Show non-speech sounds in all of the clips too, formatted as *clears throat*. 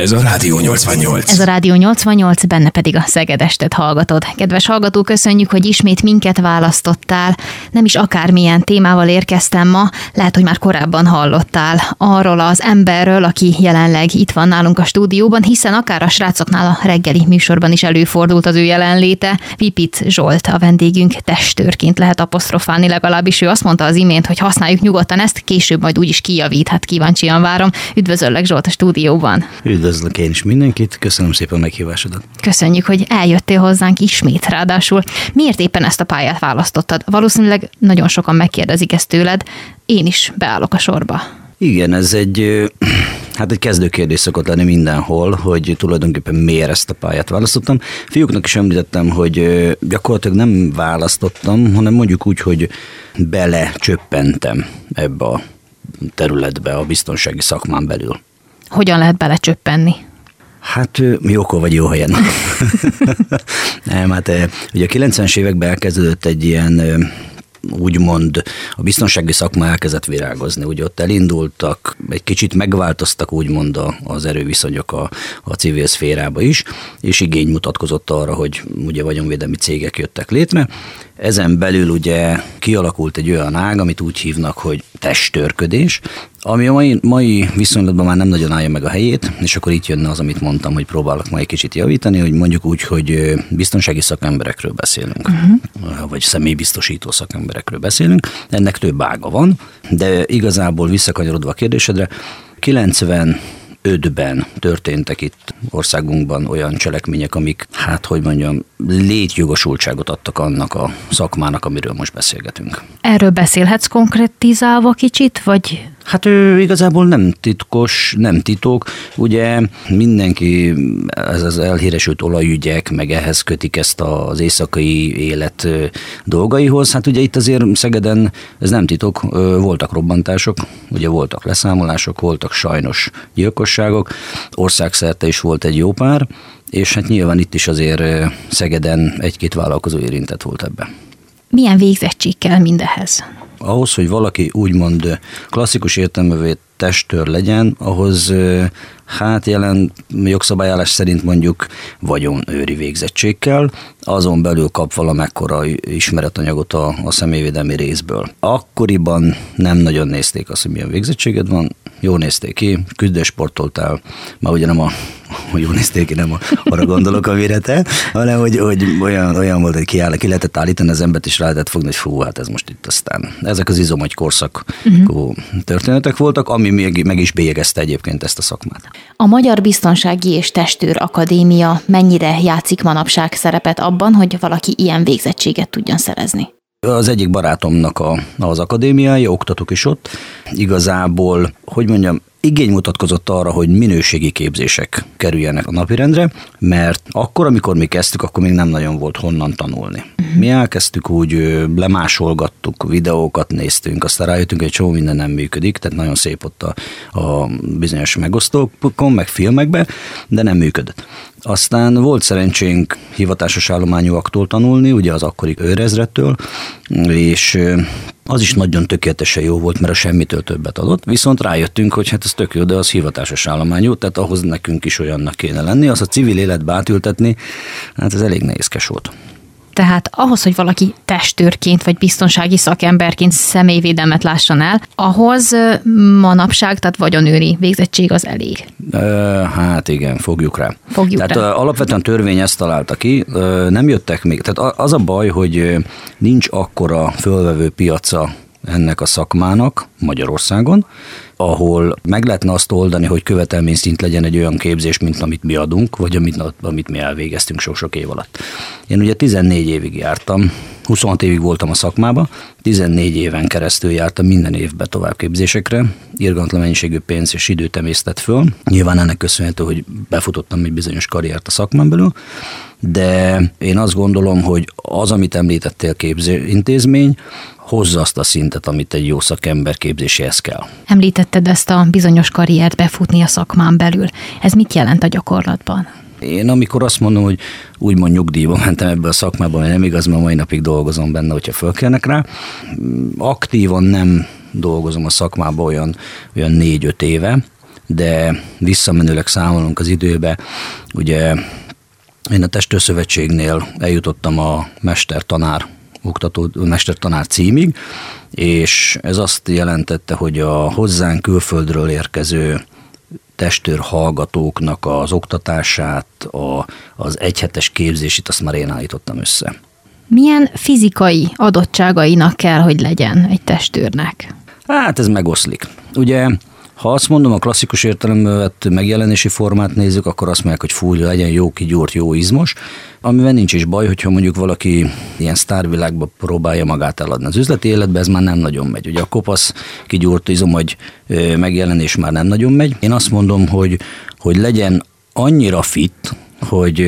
Ez a Rádió 88. Ez a Rádió 88, benne pedig a Szegedestet hallgatod. Kedves hallgató, köszönjük, hogy ismét minket választottál. Nem is akármilyen témával érkeztem ma, lehet, hogy már korábban hallottál arról az emberről, aki jelenleg itt van nálunk a stúdióban, hiszen akár a srácoknál a reggeli műsorban is előfordult az ő jelenléte. Pipit Zsolt a vendégünk testőrként lehet apostrofálni, legalábbis ő azt mondta az imént, hogy használjuk nyugodtan ezt, később majd úgyis kijavít, hát kíváncsian várom. Üdvözöllek Zsolt a stúdióban. Üdvözlök én is mindenkit, köszönöm szépen a meghívásodat. Köszönjük, hogy eljöttél hozzánk ismét, ráadásul. Miért éppen ezt a pályát választottad? Valószínűleg nagyon sokan megkérdezik ezt tőled, én is beállok a sorba. Igen, ez egy, *clears throat* hát egy kezdőkérdés szokott lenni mindenhol, hogy tulajdonképpen miért ezt a pályát választottam. Fiúknak is említettem, hogy gyakorlatilag nem választottam, hanem mondjuk úgy, hogy belecsöppentem ebbe a területbe a biztonsági szakmán belül. Hogyan lehet belecsöppenni? Hát jókor vagy jó helyen. *laughs* Nem, hát ugye a 90-es években elkezdődött egy ilyen úgymond a biztonsági szakma elkezdett virágozni. Ugye ott elindultak, egy kicsit megváltoztak úgymond az erőviszonyok a, a civil szférába is, és igény mutatkozott arra, hogy ugye vagyonvédelmi cégek jöttek létre. Ezen belül ugye kialakult egy olyan ág, amit úgy hívnak, hogy testtörködés, ami a mai, mai viszonylatban már nem nagyon állja meg a helyét, és akkor itt jönne az, amit mondtam, hogy próbálok majd egy kicsit javítani, hogy mondjuk úgy, hogy biztonsági szakemberekről beszélünk, uh-huh. vagy személybiztosító szakemberekről beszélünk. Ennek több ága van, de igazából visszakanyarodva a kérdésedre, 90 2005-ben történtek itt országunkban olyan cselekmények, amik, hát hogy mondjam, létjogosultságot adtak annak a szakmának, amiről most beszélgetünk. Erről beszélhetsz konkrétizálva kicsit, vagy Hát ő igazából nem titkos, nem titok. Ugye mindenki, ez az elhíresült olajügyek, meg ehhez kötik ezt az éjszakai élet dolgaihoz. Hát ugye itt azért Szegeden ez nem titok, voltak robbantások, ugye voltak leszámolások, voltak sajnos gyilkosságok, országszerte is volt egy jó pár, és hát nyilván itt is azért Szegeden egy-két vállalkozó érintett volt ebben. Milyen végzettség kell mindehez? Ahhoz, hogy valaki úgymond klasszikus értelmevét testőr legyen, ahhoz hát jelen jogszabályállás szerint mondjuk vagyonőri végzettség kell, azon belül kap valamekkora ismeretanyagot a, a személyvédelmi részből. Akkoriban nem nagyon nézték azt, hogy milyen végzettséged van, jó nézték ki, küzdősportoltál, már ugye nem a, *laughs* jó nézték ki, nem a, arra gondolok, amire te, hanem hogy, hogy olyan, olyan volt, hogy ki, áll, ki lehetett állítani az embert, és rá lehetett fogni, hogy fú, hát ez most itt aztán. Ezek az izomagy korszak uh-huh. történetek voltak, ami még, meg is bélyegezte egyébként ezt a szakmát. A Magyar Biztonsági és Testőr Akadémia mennyire játszik manapság szerepet abban, hogy valaki ilyen végzettséget tudjon szerezni? Az egyik barátomnak a, az akadémiája, oktatok is ott. Igazából, hogy mondjam, igény mutatkozott arra, hogy minőségi képzések kerüljenek a napirendre, mert akkor, amikor mi kezdtük, akkor még nem nagyon volt honnan tanulni. Uh-huh. Mi elkezdtük úgy, lemásolgattuk, videókat néztünk, aztán rájöttünk, hogy csomó minden nem működik, tehát nagyon szép ott a, a bizonyos megosztókon, meg filmekben, de nem működött. Aztán volt szerencsénk hivatásos állományúaktól tanulni, ugye az akkori őrezrettől, és az is nagyon tökéletesen jó volt, mert a semmitől többet adott. Viszont rájöttünk, hogy hát ez tök jó, de az hivatásos állományú, tehát ahhoz nekünk is olyannak kéne lenni. Az a civil életbe átültetni, hát ez elég nehézkes volt. Tehát ahhoz, hogy valaki testőrként vagy biztonsági szakemberként személyvédelmet lásson el, ahhoz manapság, tehát vagyonőri végzettség az elég. Hát igen, fogjuk rá. Fogjuk tehát rá. alapvetően törvény ezt találta ki, nem jöttek még. Tehát az a baj, hogy nincs akkora fölvevő piaca ennek a szakmának Magyarországon, ahol meg lehetne azt oldani, hogy követelmény szint legyen egy olyan képzés, mint amit mi adunk, vagy amit, amit mi elvégeztünk sok-sok év alatt. Én ugye 14 évig jártam, 26 évig voltam a szakmába, 14 éven keresztül jártam minden évben továbbképzésekre, irgatlan mennyiségű pénz és időt emésztett föl. Nyilván ennek köszönhető, hogy befutottam egy bizonyos karriert a szakmán belül, de én azt gondolom, hogy az, amit említettél képző intézmény, hozza azt a szintet, amit egy jó szakember képzéséhez kell. Említetted ezt a bizonyos karriert befutni a szakmán belül. Ez mit jelent a gyakorlatban? Én amikor azt mondom, hogy úgymond nyugdíjba mentem ebbe a szakmába, mert nem igaz, mert mai napig dolgozom benne, hogyha fölkelnek rá. Aktívan nem dolgozom a szakmában olyan, olyan négy-öt éve, de visszamenőleg számolunk az időbe, ugye én a Testőszövetségnél eljutottam a mestertanár oktató mestertanár címig, és ez azt jelentette, hogy a hozzánk külföldről érkező testőr hallgatóknak az oktatását, a, az egyhetes képzését, azt már én állítottam össze. Milyen fizikai adottságainak kell, hogy legyen egy testőrnek? Hát ez megoszlik. Ugye ha azt mondom, a klasszikus értelemben vett megjelenési formát nézzük, akkor azt mondják, hogy fúj, legyen jó kigyúrt, jó izmos, amivel nincs is baj, hogyha mondjuk valaki ilyen sztárvilágba próbálja magát eladni. Az üzleti életben ez már nem nagyon megy. Ugye a kopasz kigyúrt hogy megjelenés már nem nagyon megy. Én azt mondom, hogy, hogy legyen annyira fit, hogy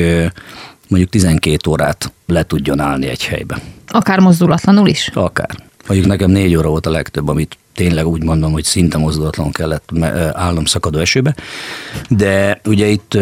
mondjuk 12 órát le tudjon állni egy helybe. Akár mozdulatlanul is? Akár. Mondjuk nekem négy óra volt a legtöbb, amit tényleg úgy mondom, hogy szinte mozdulatlan kellett állnom szakadó esőbe. De ugye itt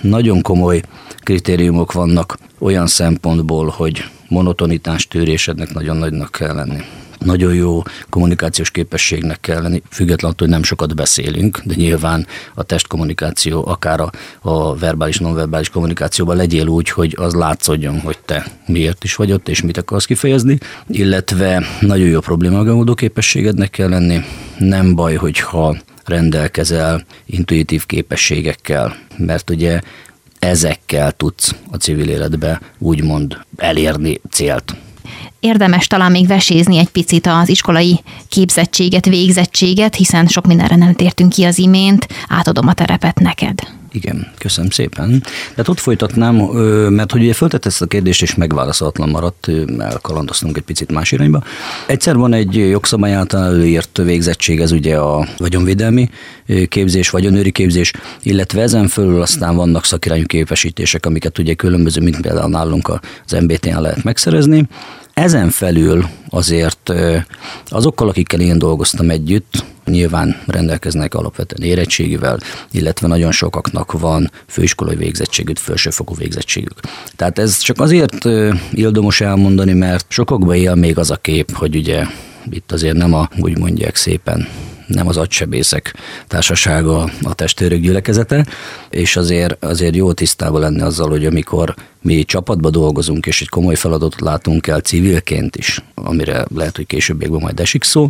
nagyon komoly kritériumok vannak olyan szempontból, hogy monotonitás tűrésednek nagyon nagynak kell lenni nagyon jó kommunikációs képességnek kell lenni, függetlenül, hogy nem sokat beszélünk, de nyilván a testkommunikáció, akár a, a verbális, nonverbális kommunikációban legyél úgy, hogy az látszódjon, hogy te miért is vagy ott, és mit akarsz kifejezni, illetve nagyon jó probléma képességednek kell lenni. Nem baj, hogyha rendelkezel intuitív képességekkel, mert ugye ezekkel tudsz a civil életbe úgymond elérni célt érdemes talán még vesézni egy picit az iskolai képzettséget, végzettséget, hiszen sok mindenre nem tértünk ki az imént, átadom a terepet neked. Igen, köszönöm szépen. De ott folytatnám, mert hogy ugye föltett ezt a kérdést, és megválaszolatlan maradt, elkalandoztunk egy picit más irányba. Egyszer van egy jogszabály által előírt végzettség, ez ugye a vagyonvédelmi képzés, vagyonőri képzés, illetve ezen fölül aztán vannak szakirányú képesítések, amiket ugye különböző, mint például nálunk az MBT-n lehet megszerezni. Ezen felül azért azokkal, akikkel én dolgoztam együtt, nyilván rendelkeznek alapvetően érettségivel, illetve nagyon sokaknak van főiskolai végzettségük, felsőfokú végzettségük. Tehát ez csak azért ildomos elmondani, mert sokakban él még az a kép, hogy ugye itt azért nem a, úgy mondják szépen, nem az agysebészek társasága a testőrök gyülekezete, és azért, azért jó tisztában lenni azzal, hogy amikor mi csapatba dolgozunk, és egy komoly feladatot látunk el civilként is, amire lehet, hogy későbbiekben majd esik szó,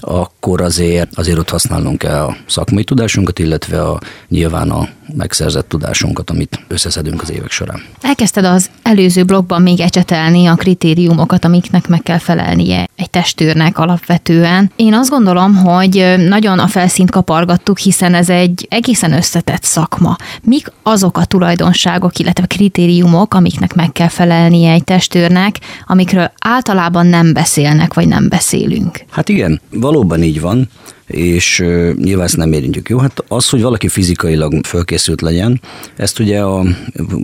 akkor azért, azért ott használnunk kell a szakmai tudásunkat, illetve a, nyilván a megszerzett tudásunkat, amit összeszedünk az évek során. Elkezdted az előző blogban még ecsetelni a kritériumokat, amiknek meg kell felelnie egy testőrnek alapvetően. Én azt gondolom, hogy nagyon a felszínt kapargattuk, hiszen ez egy egészen összetett szakma. Mik azok a tulajdonságok, illetve kritériumok, amiknek meg kell felelnie egy testőrnek, amikről általában nem beszélnek, vagy nem beszélünk? Hát igen, valóban így van és nyilván ezt nem érintjük. Jó, hát az, hogy valaki fizikailag fölkészült legyen, ezt ugye, a,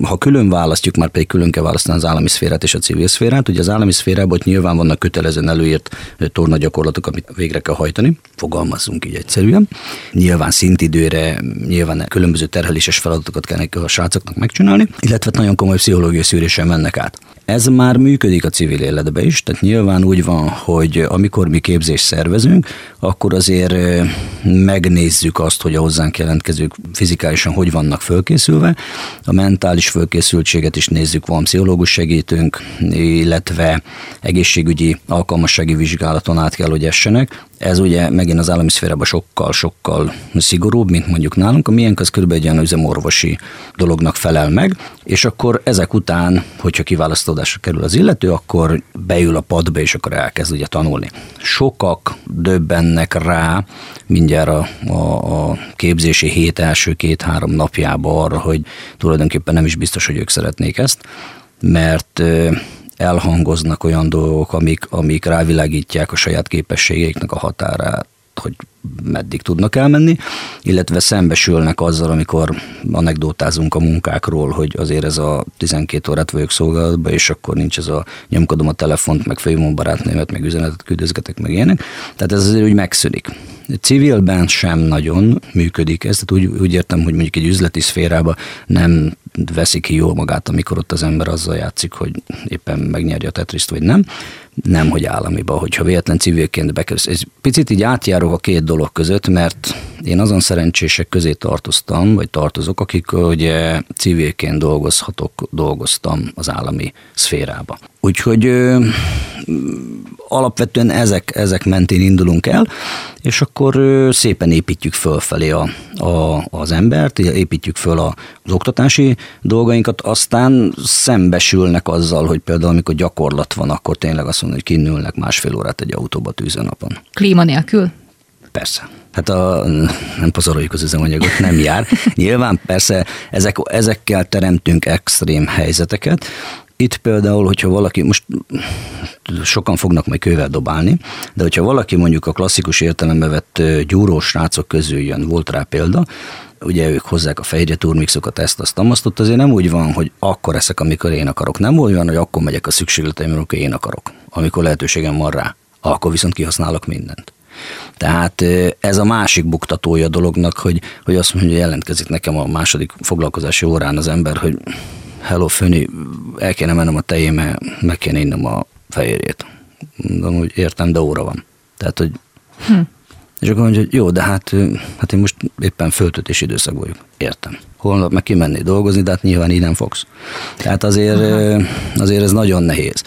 ha külön választjuk, már pedig külön kell választani az állami szférát és a civil szférát, ugye az állami szférában ott nyilván vannak kötelezően előírt torna gyakorlatok, amit végre kell hajtani, fogalmazzunk így egyszerűen. Nyilván szintidőre, nyilván különböző terheléses feladatokat kell a srácoknak megcsinálni, illetve nagyon komoly pszichológiai szűrésen mennek át. Ez már működik a civil életben is, tehát nyilván úgy van, hogy amikor mi képzést szervezünk, akkor azért megnézzük azt, hogy a hozzánk jelentkezők fizikálisan hogy vannak fölkészülve. A mentális fölkészültséget is nézzük, van pszichológus segítünk, illetve egészségügyi alkalmassági vizsgálaton át kell, hogy essenek. Ez ugye megint az állami szférában sokkal-sokkal szigorúbb, mint mondjuk nálunk. A miénk az körülbelül egy olyan üzemorvosi dolognak felel meg, és akkor ezek után, hogyha kiválasztódásra kerül az illető, akkor beül a padba, és akkor elkezd ugye tanulni. Sokak döbbennek rá mindjárt a, a, a képzési hét első két-három napjába arra, hogy tulajdonképpen nem is biztos, hogy ők szeretnék ezt, mert elhangoznak olyan dolgok, amik, amik rávilágítják a saját képességeiknek a határát, hogy meddig tudnak elmenni, illetve szembesülnek azzal, amikor anekdotázunk a munkákról, hogy azért ez a 12 órát vagyok szolgálatban, és akkor nincs ez a nyomkodom a telefont, meg főjön barátnőmet, meg üzenetet küldözgetek, meg ilyenek. Tehát ez azért úgy megszűnik. Civilben sem nagyon működik ez, tehát úgy, úgy értem, hogy mondjuk egy üzleti szférában nem veszi ki jól magát, amikor ott az ember azzal játszik, hogy éppen megnyerje a tetriszt, vagy nem. Nem, hogy államiba, hogyha véletlen civilként bekerülsz. Ez picit így átjárok a két dolog dolog között, mert én azon szerencsések közé tartoztam, vagy tartozok, akik ugye civilként dolgozhatok, dolgoztam az állami szférába. Úgyhogy ö, alapvetően ezek, ezek mentén indulunk el, és akkor ö, szépen építjük fölfelé a, a, az embert, építjük föl a, az oktatási dolgainkat, aztán szembesülnek azzal, hogy például amikor gyakorlat van, akkor tényleg azt mondja, hogy kinülnek másfél órát egy autóba tűzőnapon. Klíma nélkül? Persze. Hát a, nem pazaroljuk az üzemanyagot, nem jár. *laughs* Nyilván persze ezek, ezekkel teremtünk extrém helyzeteket. Itt például, hogyha valaki, most sokan fognak majd kővel dobálni, de hogyha valaki mondjuk a klasszikus értelembe vett gyúrós rácok közül jön, volt rá példa, ugye ők hozzák a fehérje turmixokat, ezt, azt, amasztott, azért nem úgy van, hogy akkor eszek, amikor én akarok. Nem úgy van, hogy akkor megyek a szükségleteim, amikor én akarok, amikor lehetőségem van rá. Akkor viszont kihasználok mindent. Tehát ez a másik buktatója a dolognak, hogy, hogy azt mondja, hogy jelentkezik nekem a második foglalkozási órán az ember, hogy hello Föni, el kéne mennem a tejéme, meg kéne innom a fehérjét. Mondom, hogy értem, de óra van. Tehát, hogy hm. És akkor mondja, hogy jó, de hát, hát én most éppen föltöltés időszak vagyok. Értem. Holnap meg kimenni dolgozni, de hát nyilván így nem fogsz. Tehát azért, azért ez nagyon nehéz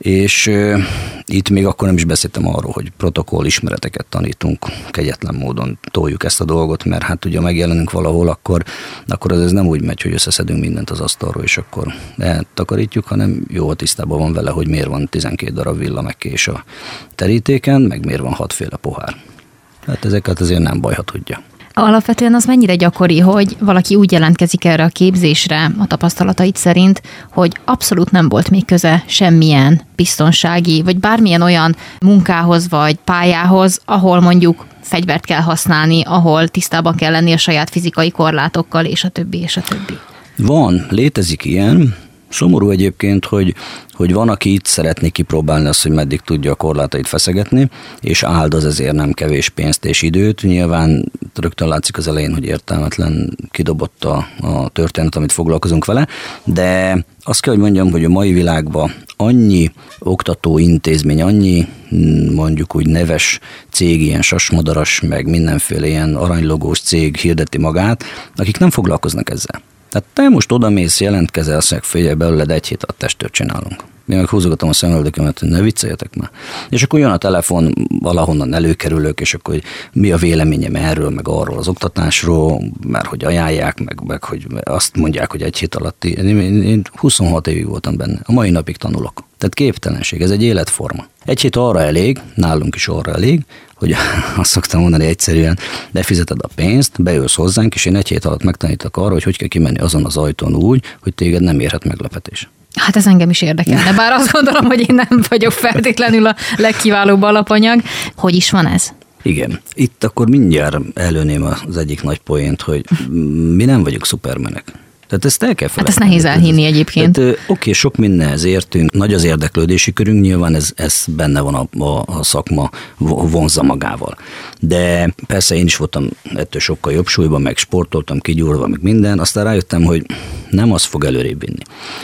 és itt még akkor nem is beszéltem arról, hogy protokoll ismereteket tanítunk, kegyetlen módon toljuk ezt a dolgot, mert hát ugye megjelenünk valahol, akkor, akkor az ez nem úgy megy, hogy összeszedünk mindent az asztalról, és akkor takarítjuk, hanem jó tisztában van vele, hogy miért van 12 darab villamekés a terítéken, meg miért van hatféle pohár. Hát ezeket azért nem baj, ha tudja. Alapvetően az mennyire gyakori, hogy valaki úgy jelentkezik erre a képzésre a tapasztalatait szerint, hogy abszolút nem volt még köze semmilyen biztonsági, vagy bármilyen olyan munkához vagy pályához, ahol mondjuk fegyvert kell használni, ahol tisztában kell lenni a saját fizikai korlátokkal, és a többi, és a többi. Van, létezik ilyen, Szomorú egyébként, hogy, hogy van, aki itt szeretné kipróbálni azt, hogy meddig tudja a korlátait feszegetni, és áldoz ezért nem kevés pénzt és időt. Nyilván rögtön látszik az elején, hogy értelmetlen kidobott a, a történet, amit foglalkozunk vele, de azt kell, hogy mondjam, hogy a mai világban annyi oktató intézmény, annyi mondjuk úgy neves cég, ilyen sasmadaras, meg mindenféle ilyen aranylogós cég hirdeti magát, akik nem foglalkoznak ezzel. Tehát te most odamész, jelentkezel, mondják, figyelj belőled, egy hét a testőrt csinálunk. Én meg húzogatom a szemöldökömet, hogy ne vicceljetek már. És akkor jön a telefon, valahonnan előkerülök, és akkor hogy mi a véleményem erről, meg arról az oktatásról, mert hogy ajánlják, meg, meg hogy azt mondják, hogy egy hét alatt. Én, én 26 évig voltam benne, a mai napig tanulok. Tehát képtelenség, ez egy életforma. Egy hét arra elég, nálunk is arra elég, hogy *laughs* azt szoktam mondani egyszerűen, befizeted a pénzt, beülsz hozzánk, és én egy hét alatt megtanítok arra, hogy hogy kell kimenni azon az ajtón úgy, hogy téged nem érhet meglepetés. Hát ez engem is érdekelne, bár azt *laughs* gondolom, hogy én nem vagyok feltétlenül a legkiválóbb alapanyag. Hogy is van ez? Igen. Itt akkor mindjárt előném az egyik nagy poént, hogy mi nem vagyok szupermenek. Tehát ezt el kell Hát ezt nehéz elhinni egyébként. Tehát, oké, sok mindenhez értünk, nagy az érdeklődési körünk, nyilván ez, ez benne van a, a, a szakma, vonza magával. De persze én is voltam ettől sokkal jobb súlyban, meg sportoltam, kigyúrva, meg minden, aztán rájöttem, hogy nem az fog előrébb vinni,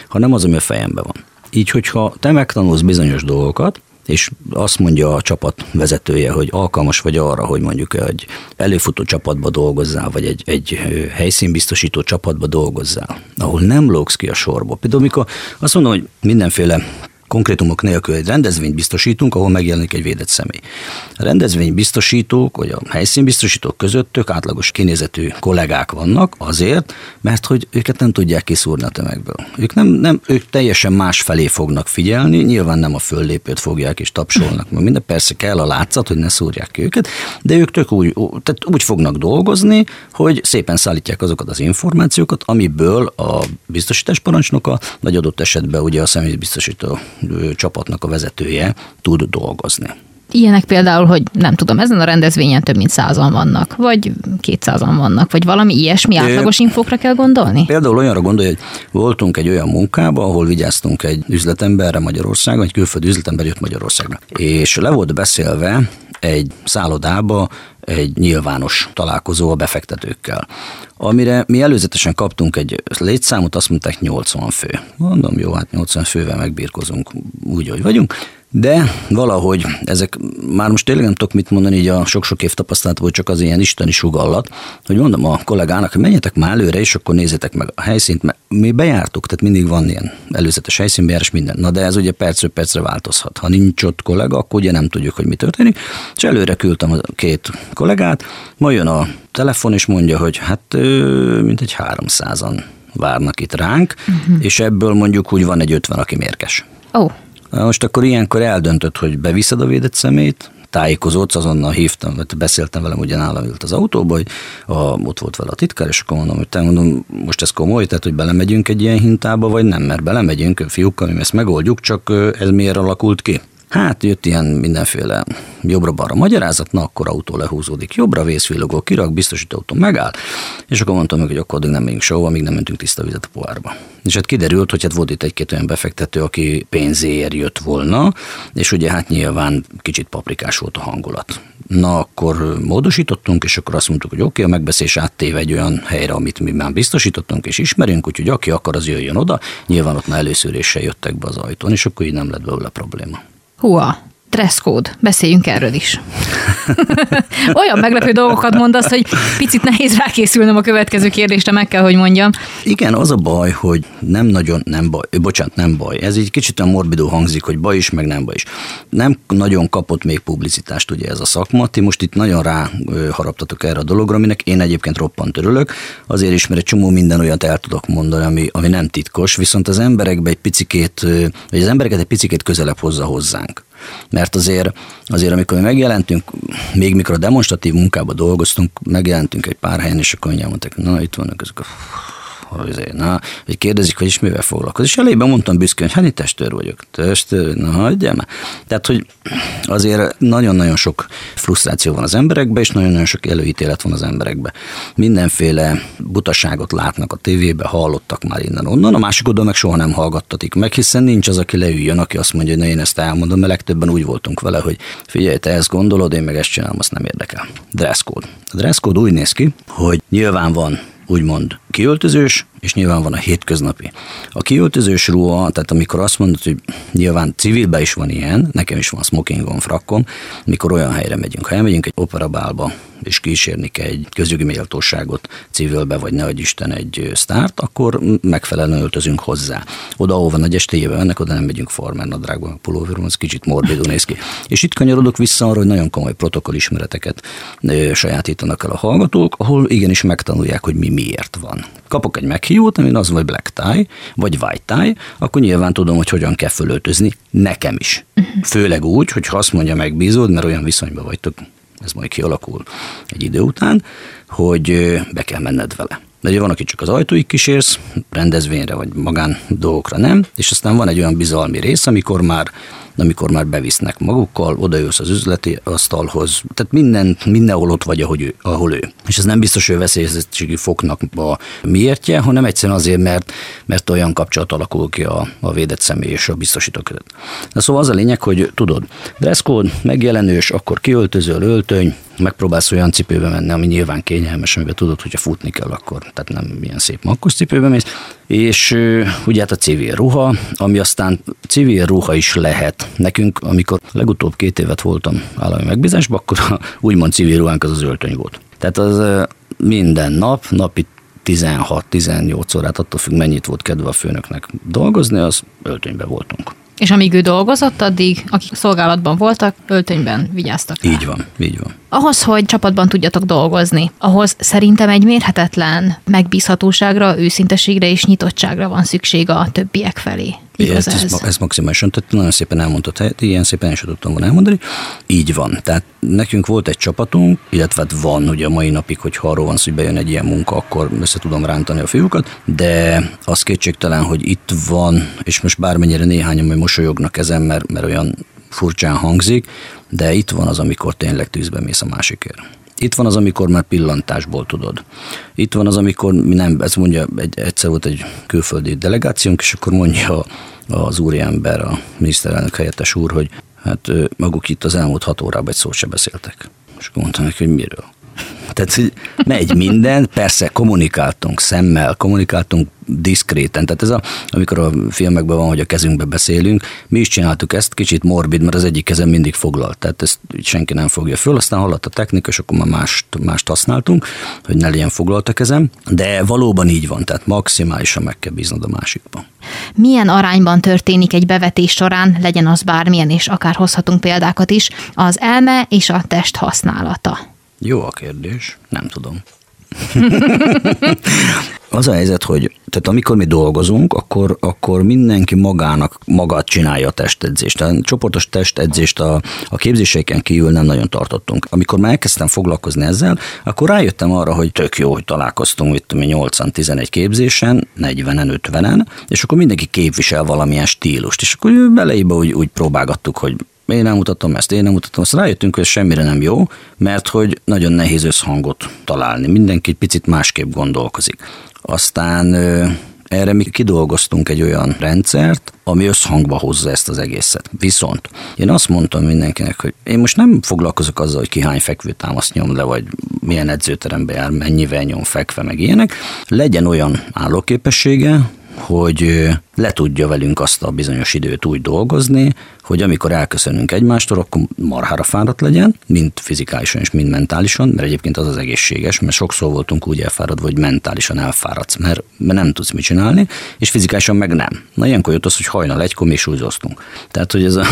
hanem az, ami a fejemben van. Így, hogyha te megtanulsz bizonyos dolgokat, és azt mondja a csapat vezetője, hogy alkalmas vagy arra, hogy mondjuk egy előfutó csapatba dolgozzál, vagy egy, egy helyszínbiztosító csapatba dolgozzál, ahol nem lógsz ki a sorba. Például, amikor azt mondom, hogy mindenféle konkrétumok nélkül egy rendezvényt biztosítunk, ahol megjelenik egy védett személy. A rendezvénybiztosítók, vagy a helyszínbiztosítók között tök átlagos kinézetű kollégák vannak azért, mert hogy őket nem tudják kiszúrni a tömegből. Ők, nem, nem, ők teljesen más felé fognak figyelni, nyilván nem a föllépőt fogják és tapsolnak, mert minden persze kell a látszat, hogy ne szúrják ki őket, de ők tök úgy, tehát úgy fognak dolgozni, hogy szépen szállítják azokat az információkat, amiből a biztosításparancsnoka, vagy adott esetben ugye a személybiztosító csapatnak a vezetője tud dolgozni. Ilyenek például, hogy nem tudom, ezen a rendezvényen több mint százan vannak, vagy kétszázan vannak, vagy valami ilyesmi átlagos infókra kell gondolni? Például olyanra gondolj, hogy voltunk egy olyan munkába, ahol vigyáztunk egy üzletemberre Magyarországon, egy külföldi üzletember jött Magyarországra. És le volt beszélve egy szállodába egy nyilvános találkozó a befektetőkkel. Amire mi előzetesen kaptunk egy létszámot, azt mondták 80 fő. Mondom, jó, hát 80 fővel megbírkozunk úgy, hogy vagyunk De valahogy ezek, már most tényleg nem tudok mit mondani, így a sok-sok év tapasztalatból csak az ilyen isteni sugallat, hogy mondom a kollégának, hogy menjetek már előre, és akkor nézzétek meg a helyszínt, mert mi bejártuk, tehát mindig van ilyen előzetes helyszínbejárás, minden. Na de ez ugye percről percre változhat. Ha nincs ott kollega, akkor ugye nem tudjuk, hogy mi történik. És előre küldtem a két kollégát, majd jön a telefon, és mondja, hogy hát mint egy 300-an várnak itt ránk, uh-huh. és ebből mondjuk úgy van egy 50, aki mérges. Ó. Oh. Most akkor ilyenkor eldöntött, hogy beviszed a védett szemét, tájékozódsz, azonnal hívtam, vagy beszéltem velem, ugye nálam ült az autóba, hogy a, ott volt vele a titkár, és akkor mondom, hogy te mondom, most ez komoly, tehát hogy belemegyünk egy ilyen hintába, vagy nem, mert belemegyünk, fiúkkal, mi ezt megoldjuk, csak ez miért alakult ki? Hát jött ilyen mindenféle jobbra-balra magyarázat, na akkor autó lehúzódik jobbra, vészvillogó kirak, biztosító autó megáll, és akkor mondtam meg, hogy akkor addig nem megyünk sehova, még nem mentünk tiszta vizet a pohárba. És hát kiderült, hogy hát volt itt egy-két olyan befektető, aki pénzéért jött volna, és ugye hát nyilván kicsit paprikás volt a hangulat. Na akkor módosítottunk, és akkor azt mondtuk, hogy oké, okay, a megbeszélés áttéve egy olyan helyre, amit mi már biztosítottunk és ismerünk, úgyhogy aki akar, az jöjjön oda. Nyilván ott már először jöttek be az ajtón, és akkor így nem lett belőle probléma. who are code, beszéljünk erről is. *laughs* Olyan meglepő dolgokat mondasz, hogy picit nehéz rákészülnöm a következő kérdésre, meg kell, hogy mondjam. Igen, az a baj, hogy nem nagyon, nem baj, bocsánat, nem baj. Ez egy kicsit a morbidó hangzik, hogy baj is, meg nem baj is. Nem nagyon kapott még publicitást ugye ez a szakma. Ti most itt nagyon rá haraptatok erre a dologra, aminek én egyébként roppant örülök. Azért is, mert egy csomó minden olyat el tudok mondani, ami, ami nem titkos, viszont az emberekbe egy picikét, vagy az embereket egy picikét közelebb hozza hozzánk. Mert azért, azért amikor mi megjelentünk, még mikor a demonstratív munkába dolgoztunk, megjelentünk egy pár helyen, és akkor mondták, na itt vannak ezek a hogy, na, hogy kérdezik, hogy is mivel foglalkozik. És elében mondtam büszkén, hogy hát testőr vagyok. Testőr, na hagyjál már. Tehát, hogy azért nagyon-nagyon sok frusztráció van az emberekben, és nagyon-nagyon sok előítélet van az emberekben. Mindenféle butaságot látnak a tévébe, hallottak már innen-onnan, a másik oldal meg soha nem hallgattatik meg, hiszen nincs az, aki leüljön, aki azt mondja, hogy na én ezt elmondom, mert legtöbben úgy voltunk vele, hogy figyelj, te ezt gondolod, én meg ezt csinálom, azt nem érdekel. Dresscode. A dresscode úgy néz ki, hogy nyilván van úgymond kiöltözős, és nyilván van a hétköznapi. A kiöltözős ruha, tehát amikor azt mondod, hogy nyilván civilben is van ilyen, nekem is van smokingom, frakkom, mikor olyan helyre megyünk. Ha elmegyünk egy operabálba, és kísérnik egy közjogi méltóságot civilbe, vagy nehogy Isten egy sztárt, akkor megfelelően öltözünk hozzá. Oda, ahova nagy estéjében mennek, oda nem megyünk farmer nadrágban, pulóveron, az kicsit morbidul néz ki. És itt kanyarodok vissza arra, hogy nagyon komoly protokollismereteket sajátítanak el a hallgatók, ahol igenis megtanulják, hogy mi miért van. Kapok egy meghívót, ami az vagy black tie, vagy white tie, akkor nyilván tudom, hogy hogyan kell fölöltözni nekem is. Főleg úgy, hogy ha azt mondja megbízód, mert olyan viszonyban vagytok ez majd kialakul egy idő után, hogy be kell menned vele. De ugye van, aki csak az ajtóig kísérsz, rendezvényre vagy magán dolgokra nem, és aztán van egy olyan bizalmi rész, amikor már amikor már bevisznek magukkal, odajössz az üzleti asztalhoz, tehát minden, mindenhol ott vagy, ahogy ő, ahol ő. És ez nem biztos, hogy veszélyezettségi foknak a miértje, hanem egyszerűen azért, mert, mert olyan kapcsolat alakul ki a, a védett személy és a biztosító között. Na szóval az a lényeg, hogy tudod, dresscode, megjelenős, akkor kiöltözöl, öltöny, megpróbálsz olyan cipőbe menni, ami nyilván kényelmes, amiben tudod, hogyha futni kell, akkor tehát nem ilyen szép makkos cipőbe mész, és ugye hát a civil ruha, ami aztán civil ruha is lehet. Nekünk, amikor legutóbb két évet voltam állami megbízásban, akkor a, úgymond civil ruhánk az az öltöny volt. Tehát az minden nap, napi 16-18 órát, attól függ, mennyit volt kedve a főnöknek dolgozni, az öltönybe voltunk. És amíg ő dolgozott, addig akik szolgálatban voltak, öltönyben vigyáztak rá. Így van, így van. Ahhoz, hogy csapatban tudjatok dolgozni, ahhoz szerintem egy mérhetetlen megbízhatóságra, őszinteségre és nyitottságra van szükség a többiek felé. Igaz ez, ez? ez maximálisan, tehát nagyon szépen elmondtad, hát ilyen szépen is tudtam volna elmondani. Így van. Tehát nekünk volt egy csapatunk, illetve hát van ugye a mai napig, hogy ha arról van szó, hogy bejön egy ilyen munka, akkor össze tudom rántani a fiúkat, de az kétségtelen, hogy itt van, és most bármennyire néhányan majd mosolyognak ezen, mert, mert olyan furcsán hangzik, de itt van az, amikor tényleg tűzbe mész a másikért. Itt van az, amikor már pillantásból tudod. Itt van az, amikor mi nem, ez mondja, egy, egyszer volt egy külföldi delegációnk, és akkor mondja az úriember, a miniszterelnök helyettes úr, hogy hát maguk itt az elmúlt hat órában egy szót se beszéltek. És akkor mondtam neki, hogy miről. Tehát, hogy megy minden, persze kommunikáltunk szemmel, kommunikáltunk diszkréten. Tehát ez a, amikor a filmekben van, hogy a kezünkbe beszélünk, mi is csináltuk ezt, kicsit morbid, mert az egyik kezem mindig foglalt. Tehát ezt senki nem fogja föl, aztán hallott a technika, és akkor már mást, mást használtunk, hogy ne legyen foglalt a kezem. De valóban így van, tehát maximálisan meg kell bíznod a másikban. Milyen arányban történik egy bevetés során, legyen az bármilyen, és akár hozhatunk példákat is, az elme és a test használata? Jó a kérdés, nem tudom. *laughs* az a helyzet, hogy tehát amikor mi dolgozunk, akkor, akkor mindenki magának magát csinálja a testedzést. A csoportos testedzést a, a képzéseiken kívül nem nagyon tartottunk. Amikor már elkezdtem foglalkozni ezzel, akkor rájöttem arra, hogy tök jó, hogy találkoztunk itt 8-11 képzésen, 40-en, 50-en, és akkor mindenki képvisel valamilyen stílust, és akkor beleibe úgy, úgy próbálgattuk, hogy én nem mutatom ezt, én nem mutatom ezt. Rájöttünk, hogy semmire nem jó, mert hogy nagyon nehéz összhangot találni. Mindenki egy picit másképp gondolkozik. Aztán erre mi kidolgoztunk egy olyan rendszert, ami összhangba hozza ezt az egészet. Viszont én azt mondtam mindenkinek, hogy én most nem foglalkozok azzal, hogy ki hány fekvőtámaszt nyom le, vagy milyen edzőterembe jár, mennyivel nyom fekve, meg ilyenek. Legyen olyan állóképessége, hogy le tudja velünk azt a bizonyos időt úgy dolgozni, hogy amikor elköszönünk egymástól, akkor marhára fáradt legyen, mind fizikálisan és mind mentálisan, mert egyébként az az egészséges, mert sokszor voltunk úgy elfáradva, hogy mentálisan elfáradsz, mert, mert nem tudsz mit csinálni, és fizikálisan meg nem. Na ilyenkor jött az, hogy hajnal egykor mi súlyoztunk. Tehát, hogy ez a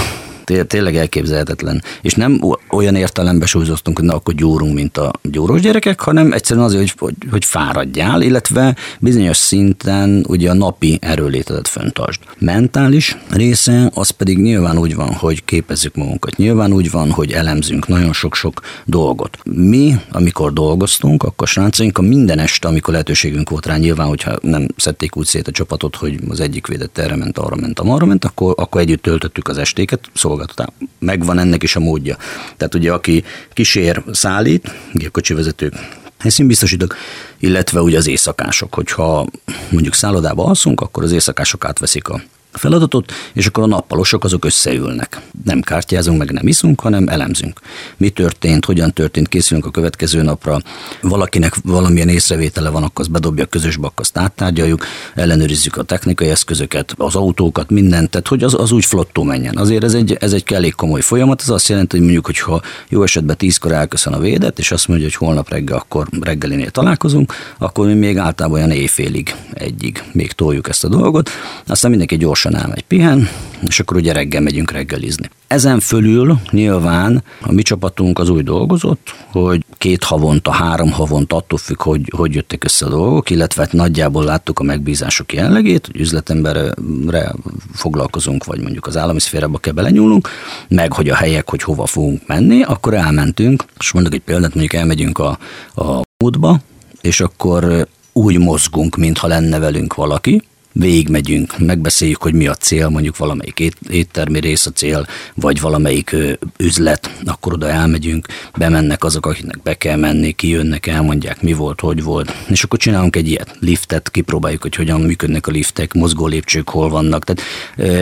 tényleg elképzelhetetlen. És nem olyan értelemben súlyoztunk, hogy na akkor gyúrunk, mint a gyúrós gyerekek, hanem egyszerűen azért, hogy, hogy, hogy fáradjál, illetve bizonyos szinten ugye a napi erőlétedet föntartsd. Mentális része az pedig nyilván úgy van, hogy képezzük magunkat. Nyilván úgy van, hogy elemzünk nagyon sok-sok dolgot. Mi, amikor dolgoztunk, akkor srácaink a minden este, amikor lehetőségünk volt rá, nyilván, hogyha nem szedték úgy szét a csapatot, hogy az egyik védett erre ment, arra ment, arra ment, akkor, akkor együtt töltöttük az estéket, szóval szolgáltatás. Megvan ennek is a módja. Tehát ugye aki kísér, szállít, gépkocsi vezetők, helyszínbiztosítók, illetve ugye az éjszakások. Hogyha mondjuk szállodába alszunk, akkor az éjszakások átveszik a feladatot, és akkor a nappalosok azok összeülnek. Nem kártyázunk, meg nem iszunk, hanem elemzünk. Mi történt, hogyan történt, készülünk a következő napra. Valakinek valamilyen észrevétele van, akkor azt bedobja a közösbe, akkor azt áttárgyaljuk, ellenőrizzük a technikai eszközöket, az autókat, mindent, tehát hogy az, az úgy flottó menjen. Azért ez egy, ez egy elég komoly folyamat, ez azt jelenti, hogy mondjuk, hogyha jó esetben tízkor elköszön a védet, és azt mondja, hogy holnap reggel akkor reggelinél találkozunk, akkor mi még általában olyan éjfélig, egyig még toljuk ezt a dolgot, aztán mindenki gyors gyorsan elmegy pihen, és akkor ugye reggel megyünk reggelizni. Ezen fölül nyilván a mi csapatunk az úgy dolgozott, hogy két havonta, három havonta, attól függ, hogy, hogy jöttek össze a dolgok, illetve hát nagyjából láttuk a megbízások jellegét, hogy üzletemberre foglalkozunk, vagy mondjuk az állami szférába kell belenyúlnunk, meg hogy a helyek, hogy hova fogunk menni, akkor elmentünk, és mondok egy példát, mondjuk elmegyünk a, a múltba, és akkor úgy mozgunk, mintha lenne velünk valaki, végigmegyünk, megbeszéljük, hogy mi a cél, mondjuk valamelyik éttermi rész a cél, vagy valamelyik üzlet, akkor oda elmegyünk, bemennek azok, akiknek be kell menni, kijönnek, elmondják, mi volt, hogy volt, és akkor csinálunk egy ilyet, liftet, kipróbáljuk, hogy hogyan működnek a liftek, mozgó lépcsők hol vannak. Tehát